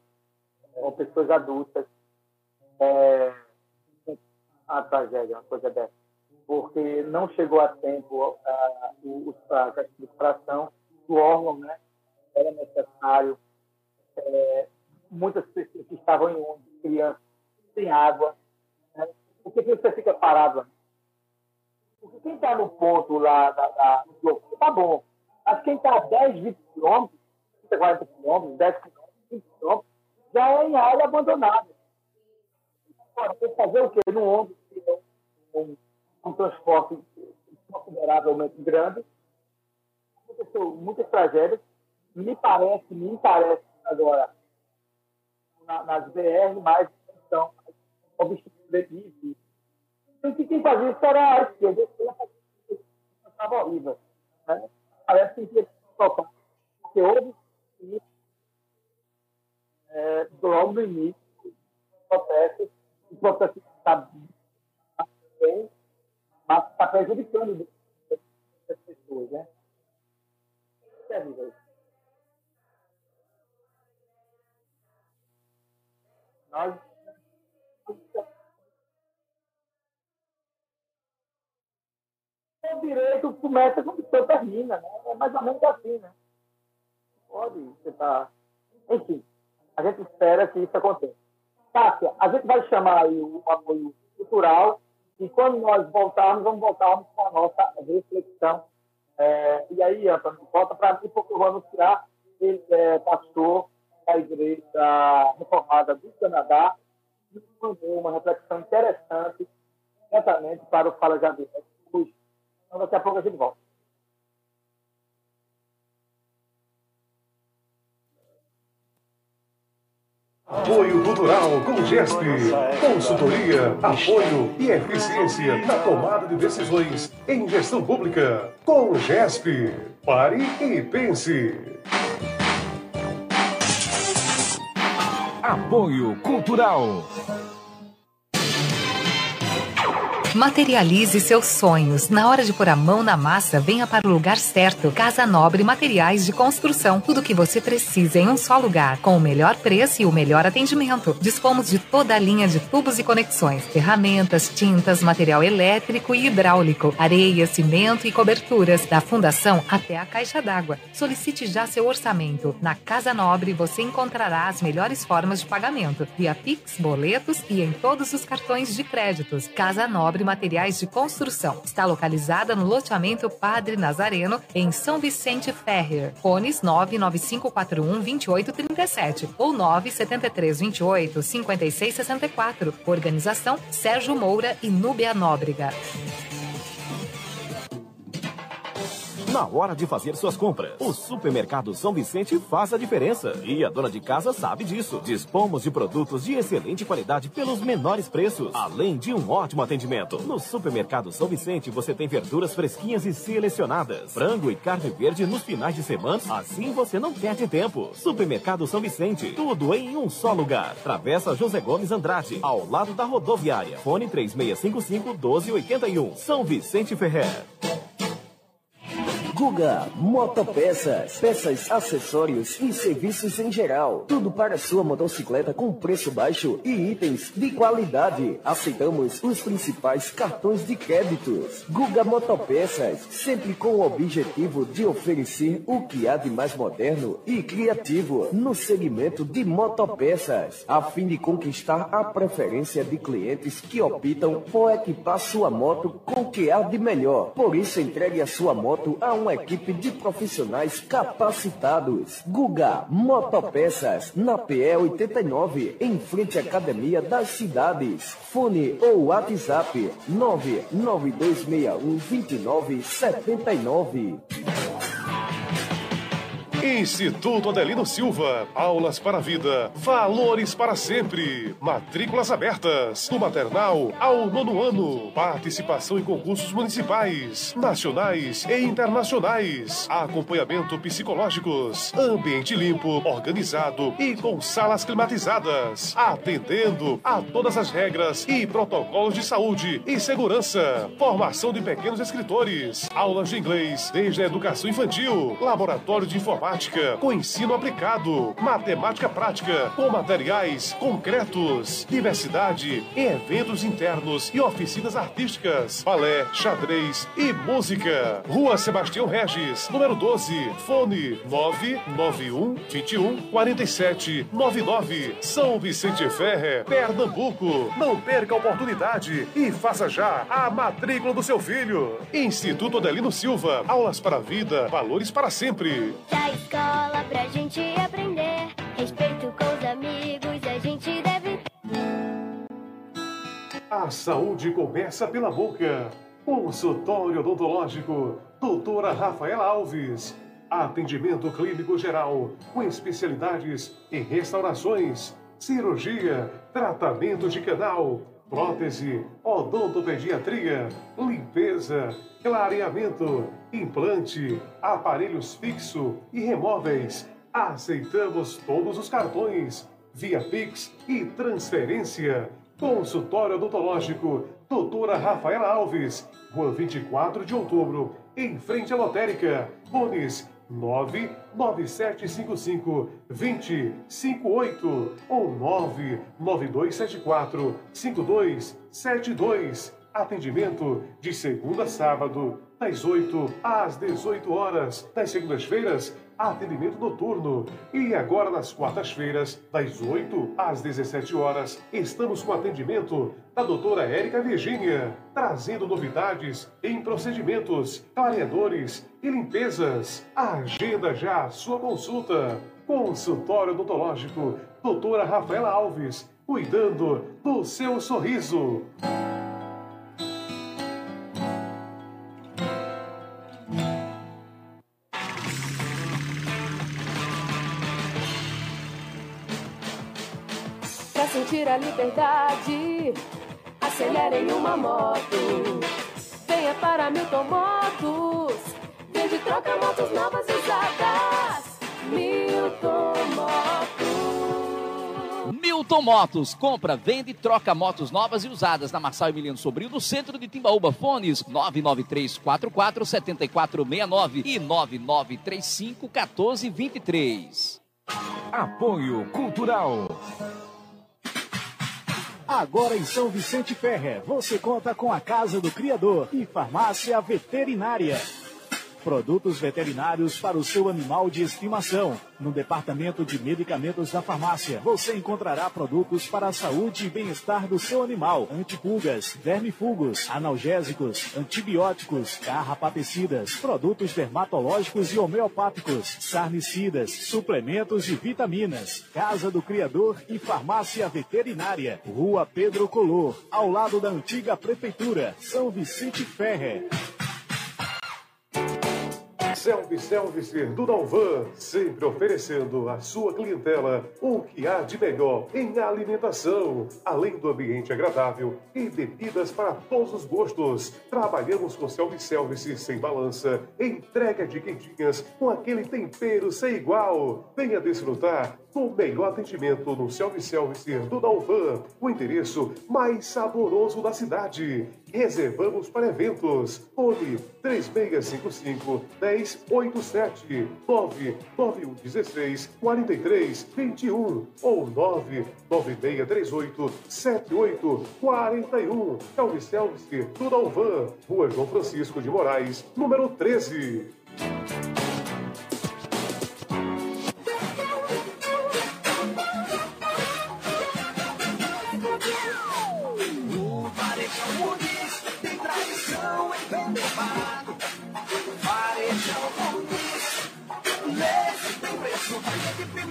ou pessoas adultas. É, a tragédia, uma coisa dessa. Porque não chegou a tempo a, a, recuperação do órgão, né? Era necessário. É, muitas pessoas que estavam em onde, crianças sem água, por que você fica parado? Porque quem está no ponto lá da, da, do tá bom. Mas quem está a 10, 20 quilômetros, 40 quilômetros, 10 quilômetros, 20 quilômetros, já é em área abandonada. Agora, tem que fazer o quê? No ombro, um, um transporte consideravelmente grande. Aconteceu muitas tragédias. Me parece, me parece agora, na, nas BR, mais então, obstrutivos. Então, quem fazia isso era a esquerda. Estava horrível. Né? Parece que tinha que tocar. Porque houve é, logo no início do processo, o processo está bem, mas está prejudicando as pessoas. Né? É terrível. Nós o direito começa quando o seu termina, né? É mais ou menos assim, né? Pode, você tá... Enfim, a gente espera que isso aconteça. Cássia, a gente vai chamar aí o apoio cultural e quando nós voltarmos, vamos voltarmos com a nossa reflexão. É, e aí, Antônio, volta para mim, porque eu vou anunciar ele é pastor da Igreja Reformada do Canadá e mandou uma reflexão interessante exatamente para o Fala Javier então, daqui a pouco a gente volta. Apoio Cultural com GESP. Consultoria, apoio e eficiência na tomada de decisões em gestão pública. Com GESP. Pare e pense. Apoio Cultural. Materialize seus sonhos. Na hora de pôr a mão na massa, venha para o lugar certo. Casa Nobre Materiais de Construção. Tudo o que você precisa em um só lugar, com o melhor preço e o melhor atendimento. Dispomos de toda a linha de tubos e conexões, ferramentas, tintas, material elétrico e hidráulico, areia, cimento e coberturas, da fundação até a caixa d'água. Solicite já seu orçamento. Na Casa Nobre você encontrará as melhores formas de pagamento, via Pix, boletos e em todos os cartões de créditos. Casa Nobre Materiais de Construção. Está localizada no loteamento Padre Nazareno, em São Vicente Ferrer. Fones 99541 2837 ou 97328 5664. Organização Sérgio Moura e Núbia Nóbrega. Na hora de fazer suas compras, o Supermercado São Vicente faz a diferença. E a dona de casa sabe disso. Dispomos de produtos de excelente qualidade pelos menores preços, além de um ótimo atendimento. No Supermercado São Vicente você tem verduras fresquinhas e selecionadas, frango e carne verde nos finais de semana, assim você não perde tempo. Supermercado São Vicente, tudo em um só lugar. Travessa José Gomes Andrade, ao lado da rodoviária. Fone 3655 1281. São Vicente Ferrer. Guga Motopeças, peças, acessórios e serviços em geral. Tudo para sua motocicleta com preço baixo e itens de qualidade. Aceitamos os principais cartões de créditos. Guga Motopeças, sempre com o objetivo de oferecer o que há de mais moderno e criativo no segmento de motopeças, a fim de conquistar a preferência de clientes que optam por equipar sua moto com o que há de melhor. Por isso, entregue a sua moto a uma equipe de profissionais capacitados. Guga Motopeças, na PE 89, em frente à Academia das Cidades. Fone ou WhatsApp 99261 2979. Instituto Adelino Silva. Aulas para a vida. Valores para sempre. Matrículas abertas. Do maternal ao nono ano. Participação em concursos municipais, nacionais e internacionais. Acompanhamento psicológicos. Ambiente limpo, organizado e com salas climatizadas. Atendendo a todas as regras e protocolos de saúde e segurança. Formação de pequenos escritores. Aulas de inglês desde a educação infantil. Laboratório de informática com ensino aplicado, matemática prática com materiais concretos, diversidade eventos internos e oficinas artísticas, balé, xadrez e música. Rua Sebastião Regis, número 12, fone 991 21 47 99, São Vicente Ferre, Pernambuco. Não perca a oportunidade e faça já a matrícula do seu filho. Instituto Adelino Silva, aulas para a vida, valores para sempre. Da escola pra gente aprender. Respeito com os amigos, a gente deve. A saúde começa pela boca. Consultório odontológico, doutora Rafaela Alves. Atendimento clínico geral, com especialidades em restaurações, cirurgia, tratamento de canal, prótese, odontopediatria, limpeza, clareamento, implante, aparelhos fixo e remóveis. Aceitamos todos os cartões, via Pix e transferência. Consultório odontológico, doutora Rafaela Alves, Rua 24 de outubro, em frente à lotérica. Fones 99755 2058 ou 99274 5272. Atendimento de segunda a sábado, das 8 às 18 horas. Das segundas-feiras, atendimento noturno. E agora, nas quartas-feiras, das 8 às 17 horas, estamos com atendimento da doutora Érica Virgínia, trazendo novidades em procedimentos, clareadores e limpezas. Agenda já a sua consulta. Consultório odontológico, doutora Rafaela Alves, cuidando do seu sorriso. A liberdade, acelere em uma moto. Venha para Milton Motos. Vende e troca motos novas e usadas. Milton Motos. Milton Motos, compra, vende e troca motos novas e usadas na Marçal Emiliano Sobrinho, no centro de Timbaúba. Fones 99344 7469 e 9935 1423. Apoio Cultural. Agora em São Vicente Ferrer, você conta com a Casa do Criador e Farmácia Veterinária. Produtos veterinários para o seu animal de estimação. No departamento de medicamentos da farmácia, você encontrará produtos para a saúde e bem-estar do seu animal: antipulgas, vermifugos, analgésicos, antibióticos, carrapaticidas, produtos dermatológicos e homeopáticos, sarnicidas, suplementos e vitaminas. Casa do Criador e Farmácia Veterinária. Rua Pedro Color, ao lado da antiga Prefeitura, São Vicente Ferrer. Selve Service Dalvan, sempre oferecendo à sua clientela o que há de melhor em alimentação, além do ambiente agradável e bebidas para todos os gostos. Trabalhamos com Selve Service sem balança, entrega de quentinhas com aquele tempero sem igual. Venha desfrutar do melhor atendimento no Selve Service Dalvan, o endereço mais saboroso da cidade. Reservamos para eventos. Fone 3655 1087 99116 4321 ou 99638 7841. Calvicelvice do Dalvan, Rua João Francisco de Moraes, número 13.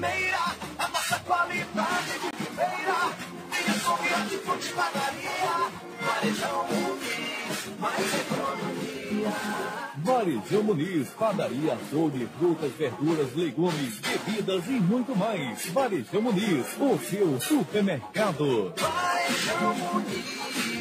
Primeira. A nossa qualidade de primeira. Tem açougue, fruta e padaria. Varejão Muniz, mais economia. Varejão Muniz, padaria, açougue, frutas, verduras, legumes, bebidas e muito mais. Varejão Muniz, o seu supermercado. Varejão Muniz.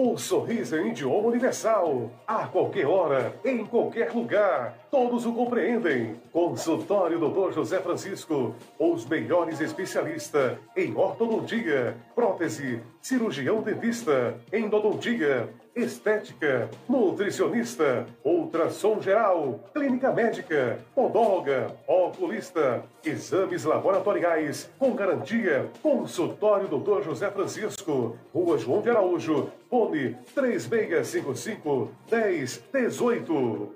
O sorriso em idioma universal. A qualquer hora, em qualquer lugar. Todos o compreendem. Consultório Dr. José Francisco. Os melhores especialistas em ortodontia, prótese, cirurgião dentista, endodontia, estética, nutricionista, ultrassom geral, clínica médica, podóloga, oculista, exames laboratoriais com garantia. Consultório Dr. José Francisco, Rua João de Araújo, fone 3655 1018.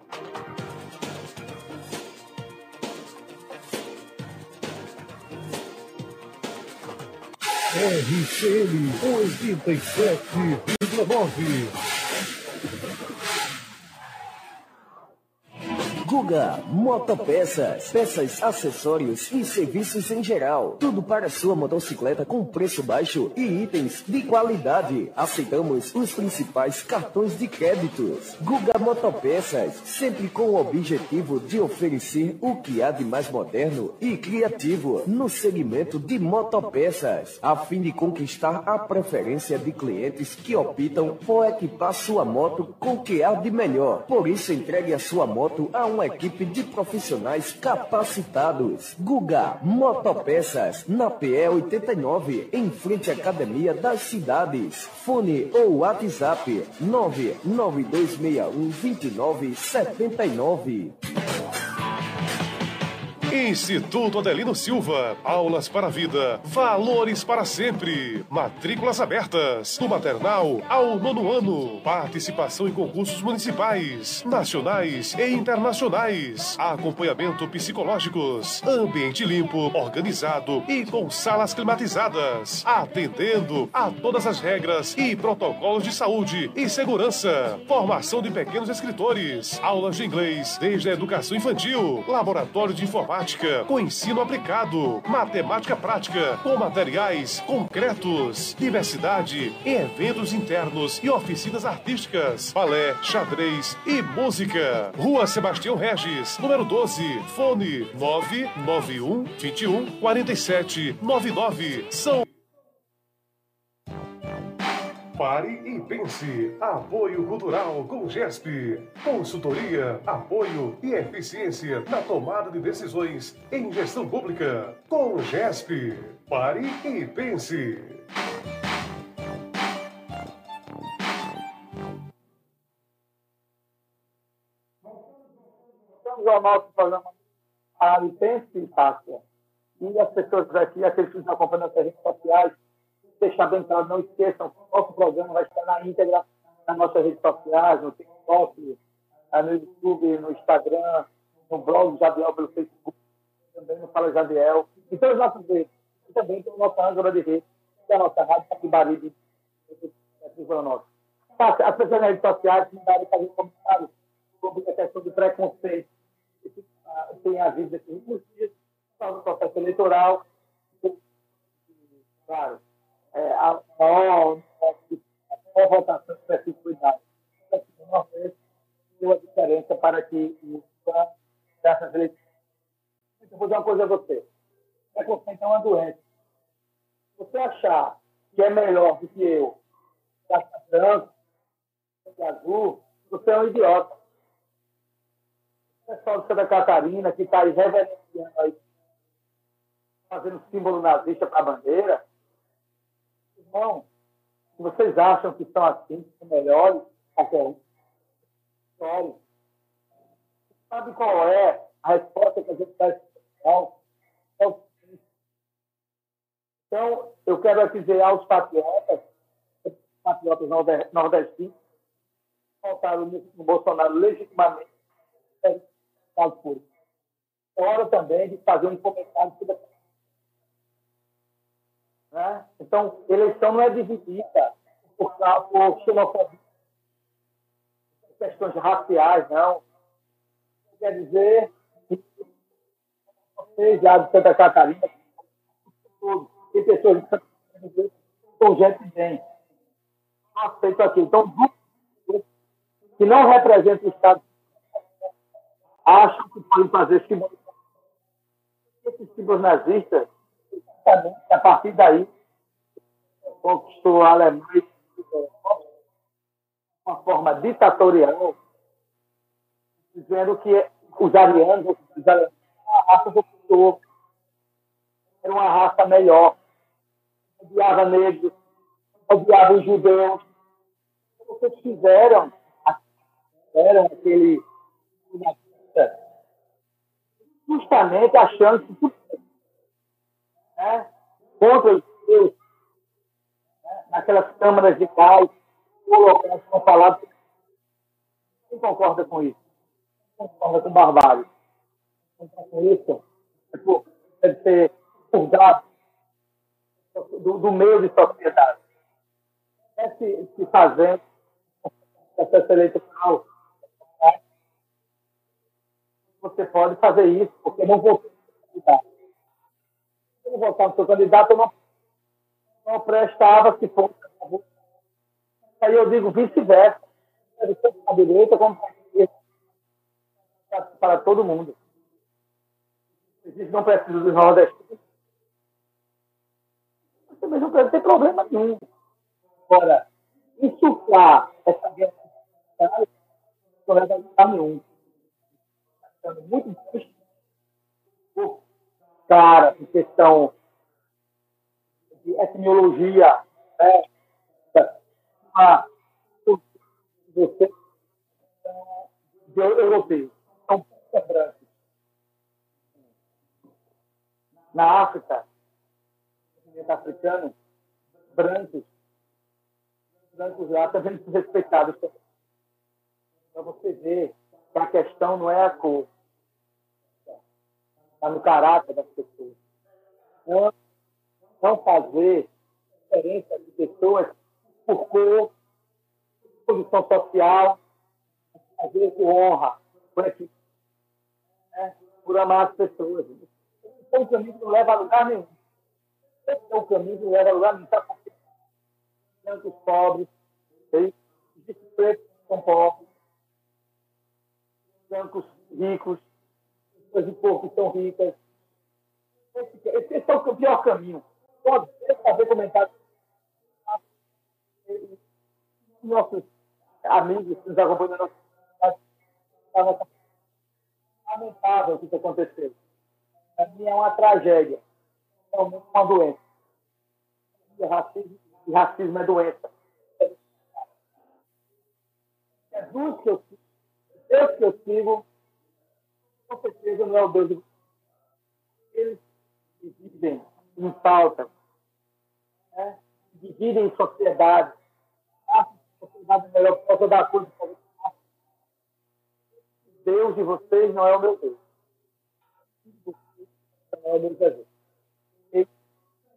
RCN 87,9. Guga Motopeças, peças, acessórios e serviços em geral. Tudo para sua motocicleta com preço baixo e itens de qualidade. Aceitamos os principais cartões de créditos. Guga Motopeças, sempre com o objetivo de oferecer o que há de mais moderno e criativo no segmento de motopeças, a fim de conquistar a preferência de clientes que optam por equipar sua moto com o que há de melhor. Por isso, entregue a sua moto a uma equipe de profissionais capacitados. Guga Motopeças, na PE 89, em frente à Academia das Cidades. Fone ou WhatsApp 99261 2979. Instituto Adelino Silva. Aulas para a vida. Valores para sempre. Matrículas abertas. Do maternal ao nono ano. Participação em concursos municipais, nacionais e internacionais. Acompanhamento psicológicos. Ambiente limpo, organizado e com salas climatizadas. Atendendo a todas as regras e protocolos de saúde e segurança. Formação de pequenos escritores. Aulas de inglês desde a educação infantil. Laboratório de informática com ensino aplicado, matemática prática com materiais concretos, diversidade eventos internos e oficinas artísticas, balé, xadrez e música. Rua Sebastião Regis, número 12, fone 991 21 47 99. São Pare e pense. Apoio Cultural com GESP. Consultoria, apoio e eficiência na tomada de decisões em gestão pública. Com GESP. Pare e pense. Vamos ao nosso programa A Licença Tácia. E as pessoas aqui, aqueles que nos acompanham nas redes sociais, deixar bem claro, não esqueçam, nosso programa vai estar na íntegra nas nossas redes sociais, no TikTok, eh, no YouTube, no Instagram, no blog Jadiel pelo Facebook, também no Fala Jadiel, e as nossas redes. E também tem a nossa âncora de rede, que é a nossa Rádio Capibaribe. Tá, As pessoas nas redes sociais mandaram fazer comentários sobre a questão do preconceito que ah, tem havido nesses últimos dias, do processo eleitoral. Claro, é, a maior, votação de efetividade. No Nordeste, deu a diferença para que essas eleições. Eu vou dizer uma coisa a você. Preconceito é uma doença. Você achar que é melhor do que eu, raça branca, de azul, você é um idiota. O pessoal de Santa Catarina, que está aí reverenciando aí, fazendo símbolo nazista para a bandeira, irmão, se vocês acham que estão assim, que são melhores, qualquer um, olhe. Sabe qual é a resposta que a gente dá? É o seguinte. Então, eu quero dizer aos patriotas, patriotas norde- nordestinos, votaram no Bolsonaro legitimamente. É hora também de fazer um comentário sobre a né? Então, eleição não é dividida por, por xenofobia, por questões raciais, não. Quer dizer, vocês já de Santa Catarina, tem pessoas de Santa Catarina são gente bem. Aceito aqui. Então, que não representam o Estado acham que podem fazer símbolos. Esses símbolos nazistas também, a partir daí, conquistou a Alemanha de uma forma ditatorial, dizendo que os arianos, os uma raça do futuro, era uma raça melhor, odiava negros, odiava os judeus. Vocês fizeram, fizeram aquele justamente achando que tudo né, contra os judeus, né, naquelas câmaras de gás, colocadas com palavras. Quem concorda com isso? Quem concorda com barbárie? Quem concorda com isso? É Deve ser purgado do, do meio de sociedade. É se, se fazendo processo eleitoral. Você pode fazer isso, porque não vou não votar no seu candidato, eu não, não prestava se fosse. Aí eu digo vice-versa. A direita como para. Para- todo mundo. Existe não precisa dos nordestinos. Você também não ter problema nenhum. Agora, insuflar essa guerra não a lugar nenhum. Está muito por cara, em questão de etniologia, né? Uma, você de europeu, são brancos. Na África, no continente africano, brancos, brancos lá também são respeitados. Para você ver que a questão não é a cor, está no caráter das pessoas. Não, não fazer diferença de pessoas por cor, posição social, fazer por honra, por, aqui, né? por amar as pessoas. Esse é caminho não leva a lugar nenhum. Um caminho não leva a lugar nenhum. Sabe por quê? Brancos pobres? Existe pretos que são pobres, brancos ricos, pessoas de cor que são ricas. Esse, esse, é o pior caminho. Pode fazer comentário. nossos amigos que nos acompanham na nossa lamentável o que aconteceu. Para mim é uma tragédia, é uma doença. E racismo, e racismo é doença. Jesus que eu sigo, Deus que eu sigo, com certeza não é o Deus do Eles vivem em falta, né? dividem em sociedade. A sociedade melhor possa dar coisa para vocês. Deus de vocês não é o meu Deus. Não é o meu Jesus. E,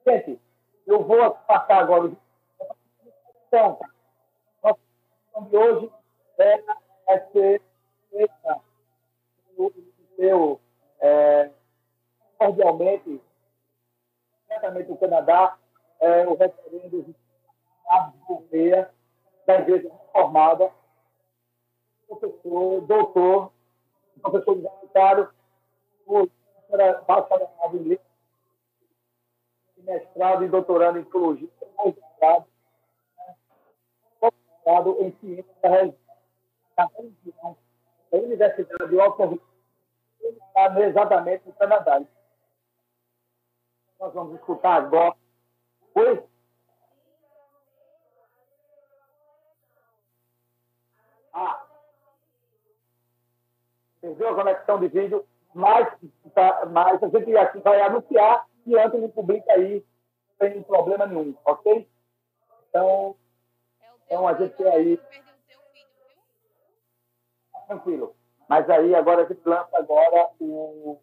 gente, eu vou passar agora então, nossa questão de hoje é, é ser feita seu é, cordialmente, diretamente do Canadá, é, o referendo Gouveia, da Igreja Reformada, professor, doutor, professor universitário, bacharelado em letras, mestrado e doutorado em psicologia, doutorado, doutorado em ciência da religião, da Universidade de Oxford, ele está exatamente no Canadá. Nós vamos escutar agora. Oi? Ah, perdeu a conexão de vídeo, mas, tá, mas a gente aqui vai anunciar e Anthony publica aí sem problema nenhum, ok? Então, então a gente tem aí. Tranquilo. Mas aí agora a gente lança agora o,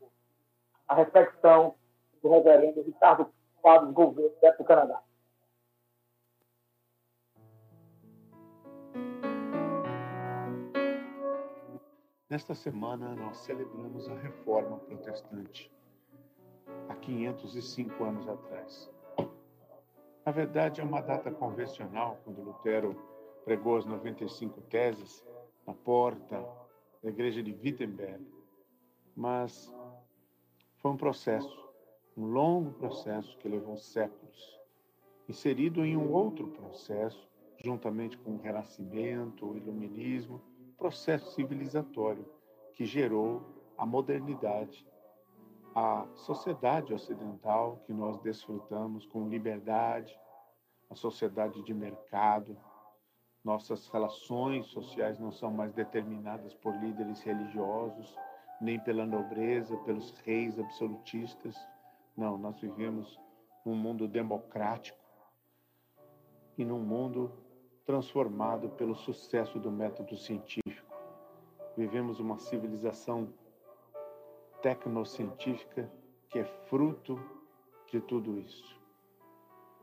a reflexão do reverendo Ricardo Quadros Gouveia, do Canadá. Nesta semana, nós celebramos a reforma protestante, há 505 anos atrás. Na verdade, é uma data convencional, quando Lutero pregou as 95 teses na porta da igreja de Wittenberg, mas foi um processo, um longo processo que levou séculos, inserido em um outro processo, juntamente com o Renascimento, o Iluminismo, processo civilizatório que gerou a modernidade, a sociedade ocidental que nós desfrutamos com liberdade, a sociedade de mercado. Nossas relações sociais não são mais determinadas por líderes religiosos, nem pela nobreza, pelos reis absolutistas. Não, nós vivemos num mundo democrático e num mundo transformado pelo sucesso do método científico. Vivemos uma civilização tecnocientífica que é fruto de tudo isso.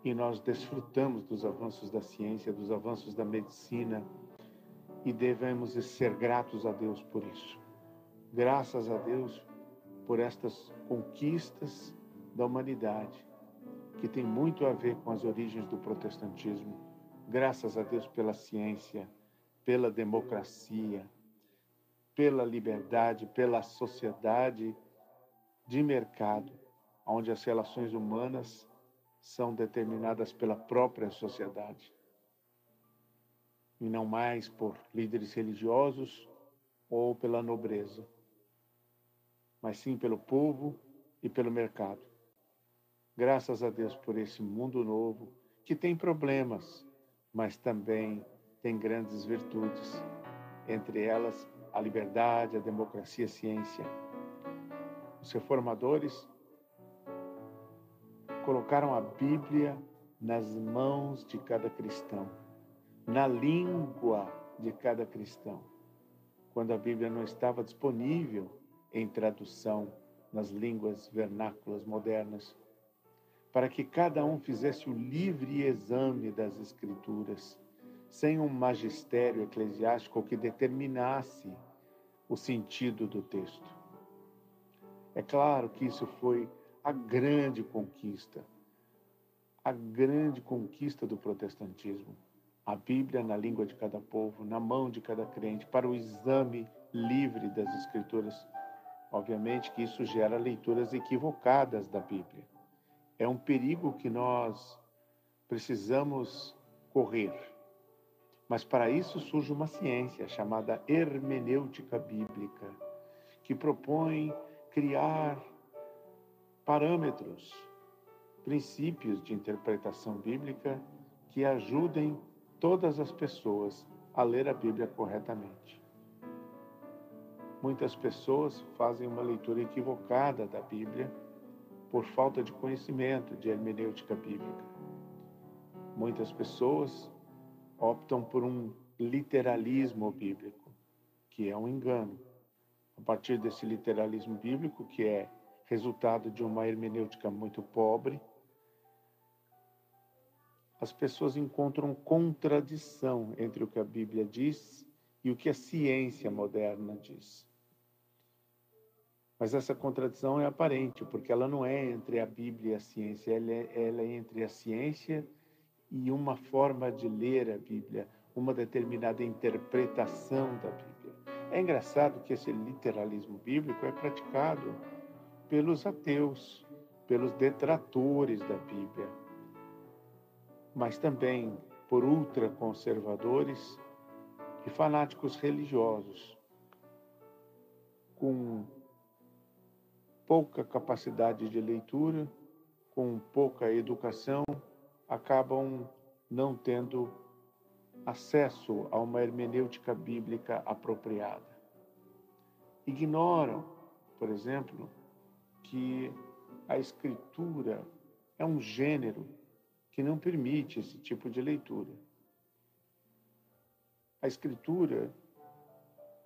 E nós desfrutamos dos avanços da ciência, dos avanços da medicina e devemos ser gratos a Deus por isso. Graças a Deus por estas conquistas da humanidade, que tem muito a ver com as origens do protestantismo Graças a Deus pela ciência, pela democracia, pela liberdade, pela sociedade de mercado, onde as relações humanas são determinadas pela própria sociedade e não mais por líderes religiosos ou pela nobreza, mas sim pelo povo e pelo mercado. Graças a Deus por esse mundo novo que tem problemas, mas também tem grandes virtudes, entre elas a liberdade, a democracia, a ciência. Os reformadores colocaram a Bíblia nas mãos de cada cristão, na língua de cada cristão. Quando a Bíblia não estava disponível em tradução nas línguas vernáculas modernas, para que cada um fizesse o livre exame das Escrituras, sem um magistério eclesiástico que determinasse o sentido do texto. É claro que isso foi a grande conquista, a grande conquista do protestantismo. A Bíblia na língua de cada povo, na mão de cada crente, para o exame livre das Escrituras. Obviamente que isso gera leituras equivocadas da Bíblia é um perigo que nós precisamos correr. Mas para isso surge uma ciência chamada hermenêutica bíblica, que propõe criar parâmetros, princípios de interpretação bíblica que ajudem todas as pessoas a ler a Bíblia corretamente. Muitas pessoas fazem uma leitura equivocada da Bíblia por falta de conhecimento de hermenêutica bíblica. Muitas pessoas optam por um literalismo bíblico, que é um engano. A partir desse literalismo bíblico, que é resultado de uma hermenêutica muito pobre, as pessoas encontram contradição entre o que a Bíblia diz e o que a ciência moderna diz. Mas essa contradição é aparente, porque ela não é entre a Bíblia e a ciência, ela é, ela é entre a ciência e uma forma de ler a Bíblia, uma determinada interpretação da Bíblia. É engraçado que esse literalismo bíblico é praticado pelos ateus, pelos detratores da Bíblia, mas também por ultraconservadores e fanáticos religiosos, com pouca capacidade de leitura, com pouca educação, acabam não tendo acesso a uma hermenêutica bíblica apropriada. Ignoram, por exemplo, que a escritura é um gênero que não permite esse tipo de leitura. A Escritura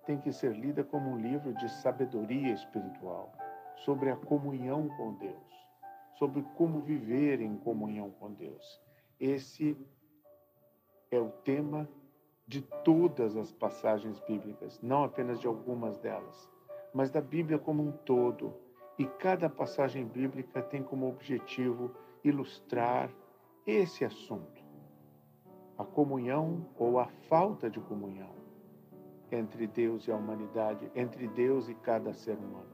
tem que ser lida como um livro de sabedoria espiritual, sobre a comunhão com Deus, sobre como viver em comunhão com Deus. Esse é o tema de todas as passagens bíblicas, não apenas de algumas delas, mas da Bíblia como um todo. E cada passagem bíblica tem como objetivo ilustrar esse assunto, a comunhão ou a falta de comunhão entre Deus e a humanidade, entre Deus e cada ser humano.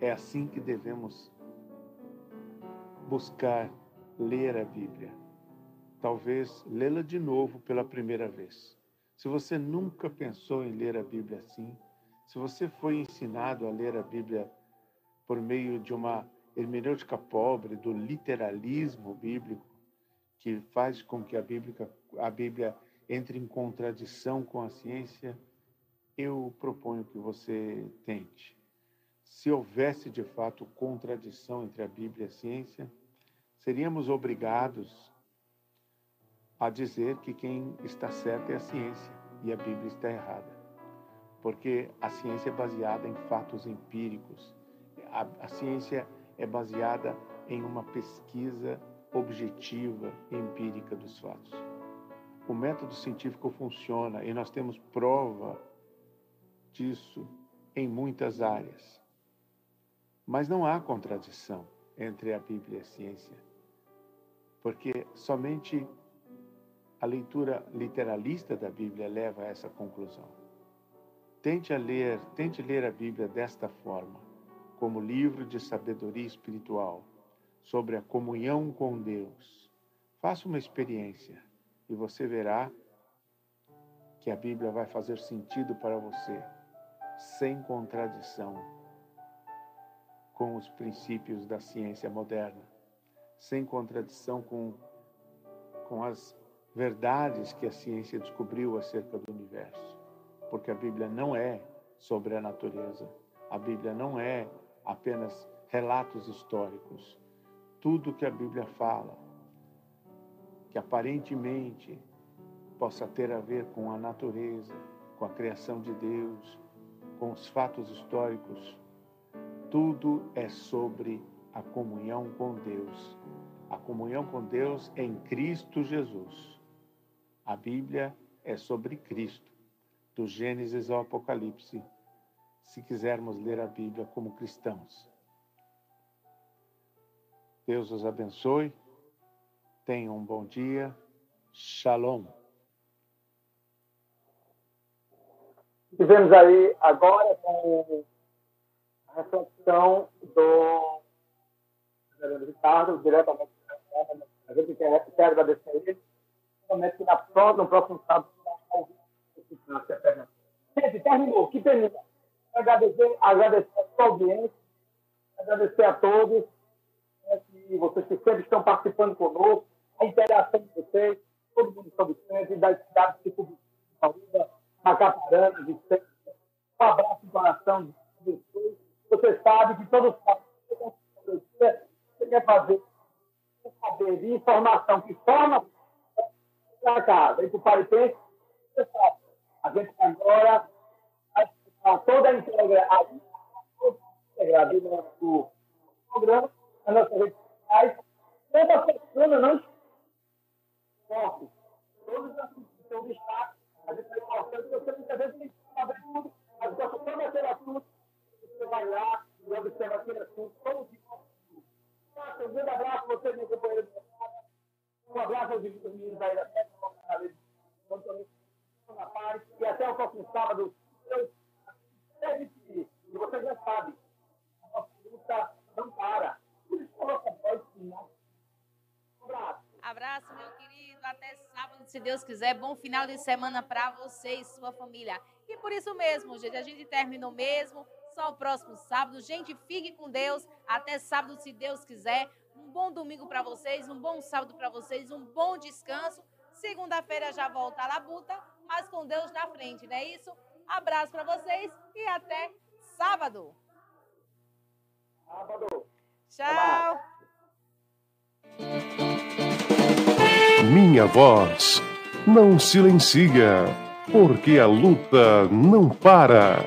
É assim que devemos buscar ler a Bíblia. Talvez lê-la de novo pela primeira vez. Se você nunca pensou em ler a Bíblia assim, se você foi ensinado a ler a Bíblia por meio de uma hermenêutica pobre, do literalismo bíblico, que faz com que a Bíblia, a Bíblia entre em contradição com a ciência, eu proponho que você tente. Se houvesse de fato contradição entre a Bíblia e a ciência, seríamos obrigados a dizer que quem está certo é a ciência e a Bíblia está errada. Porque a ciência é baseada em fatos empíricos. A, a ciência é baseada em uma pesquisa objetiva e empírica dos fatos. O método científico funciona e nós temos prova disso em muitas áreas. Mas não há contradição entre a Bíblia e a ciência, porque somente a leitura literalista da Bíblia leva a essa conclusão. Tente a ler, tente ler a Bíblia desta forma como livro de sabedoria espiritual sobre a comunhão com Deus. Faça uma experiência e você verá que a Bíblia vai fazer sentido para você, sem contradição com os princípios da ciência moderna, sem contradição com, com as verdades que a ciência descobriu acerca do universo. Porque a Bíblia não é sobre a natureza, a Bíblia não é apenas relatos históricos. Tudo que a Bíblia fala, que aparentemente possa ter a ver com a natureza, com a criação de Deus, com os fatos históricos, tudo é sobre a comunhão com Deus. A comunhão com Deus é em Cristo Jesus. A Bíblia é sobre Cristo, do Gênesis ao Apocalipse se quisermos ler a Bíblia como cristãos. Deus os abençoe. Tenham um bom dia. Shalom. Tivemos aí agora com a reflexão do Ricardo, diretamente da a gente quer, agradecer ele Prometo na próxima, no próximo sábado, Gente, terminou. Que termina. Agradecer, agradecer a sua audiência, agradecer a todos né, que vocês que sempre estão participando conosco, a interação de vocês, todo mundo sobre frente, das cidades de Saúde, Macaparana, Vicente. Um abraço no coração de vocês. Você sabe que todos que você quer fazer um saber de informação que forma para casa e para o Paripense, você sabe. A gente agora vai estar toda integrada integrada no nosso programa, nas nossas redes sociais. Toda persona não forte. Todos os assuntos estão destaque, a gente vai mostrando que você muitas vezes tem que saber tudo, mas gosta todo aquele assunto, você vai lá e observa aquele assunto, todo dia. Um grande abraço a você, meu companheiro de bancada. Um abraço aos meninos da Ilha Sete, paz, e até o próximo sábado. Eu e você já sabe, a nossa luta não para. Por isso, coloca a voz final. Um abraço. Abraço, meu querido. Até sábado, se Deus quiser. Bom final de semana para você e sua família. E por isso mesmo, gente, a gente terminou mesmo. Só o próximo sábado. Gente, fique com Deus. Até sábado, se Deus quiser. Um bom domingo para vocês, um bom sábado para vocês, um bom descanso. Segunda-feira já volta a labuta, mas com Deus na frente, não é isso? Abraço para vocês e até sábado. Sábado. Tchau. Minha voz não silencia, porque a luta não para.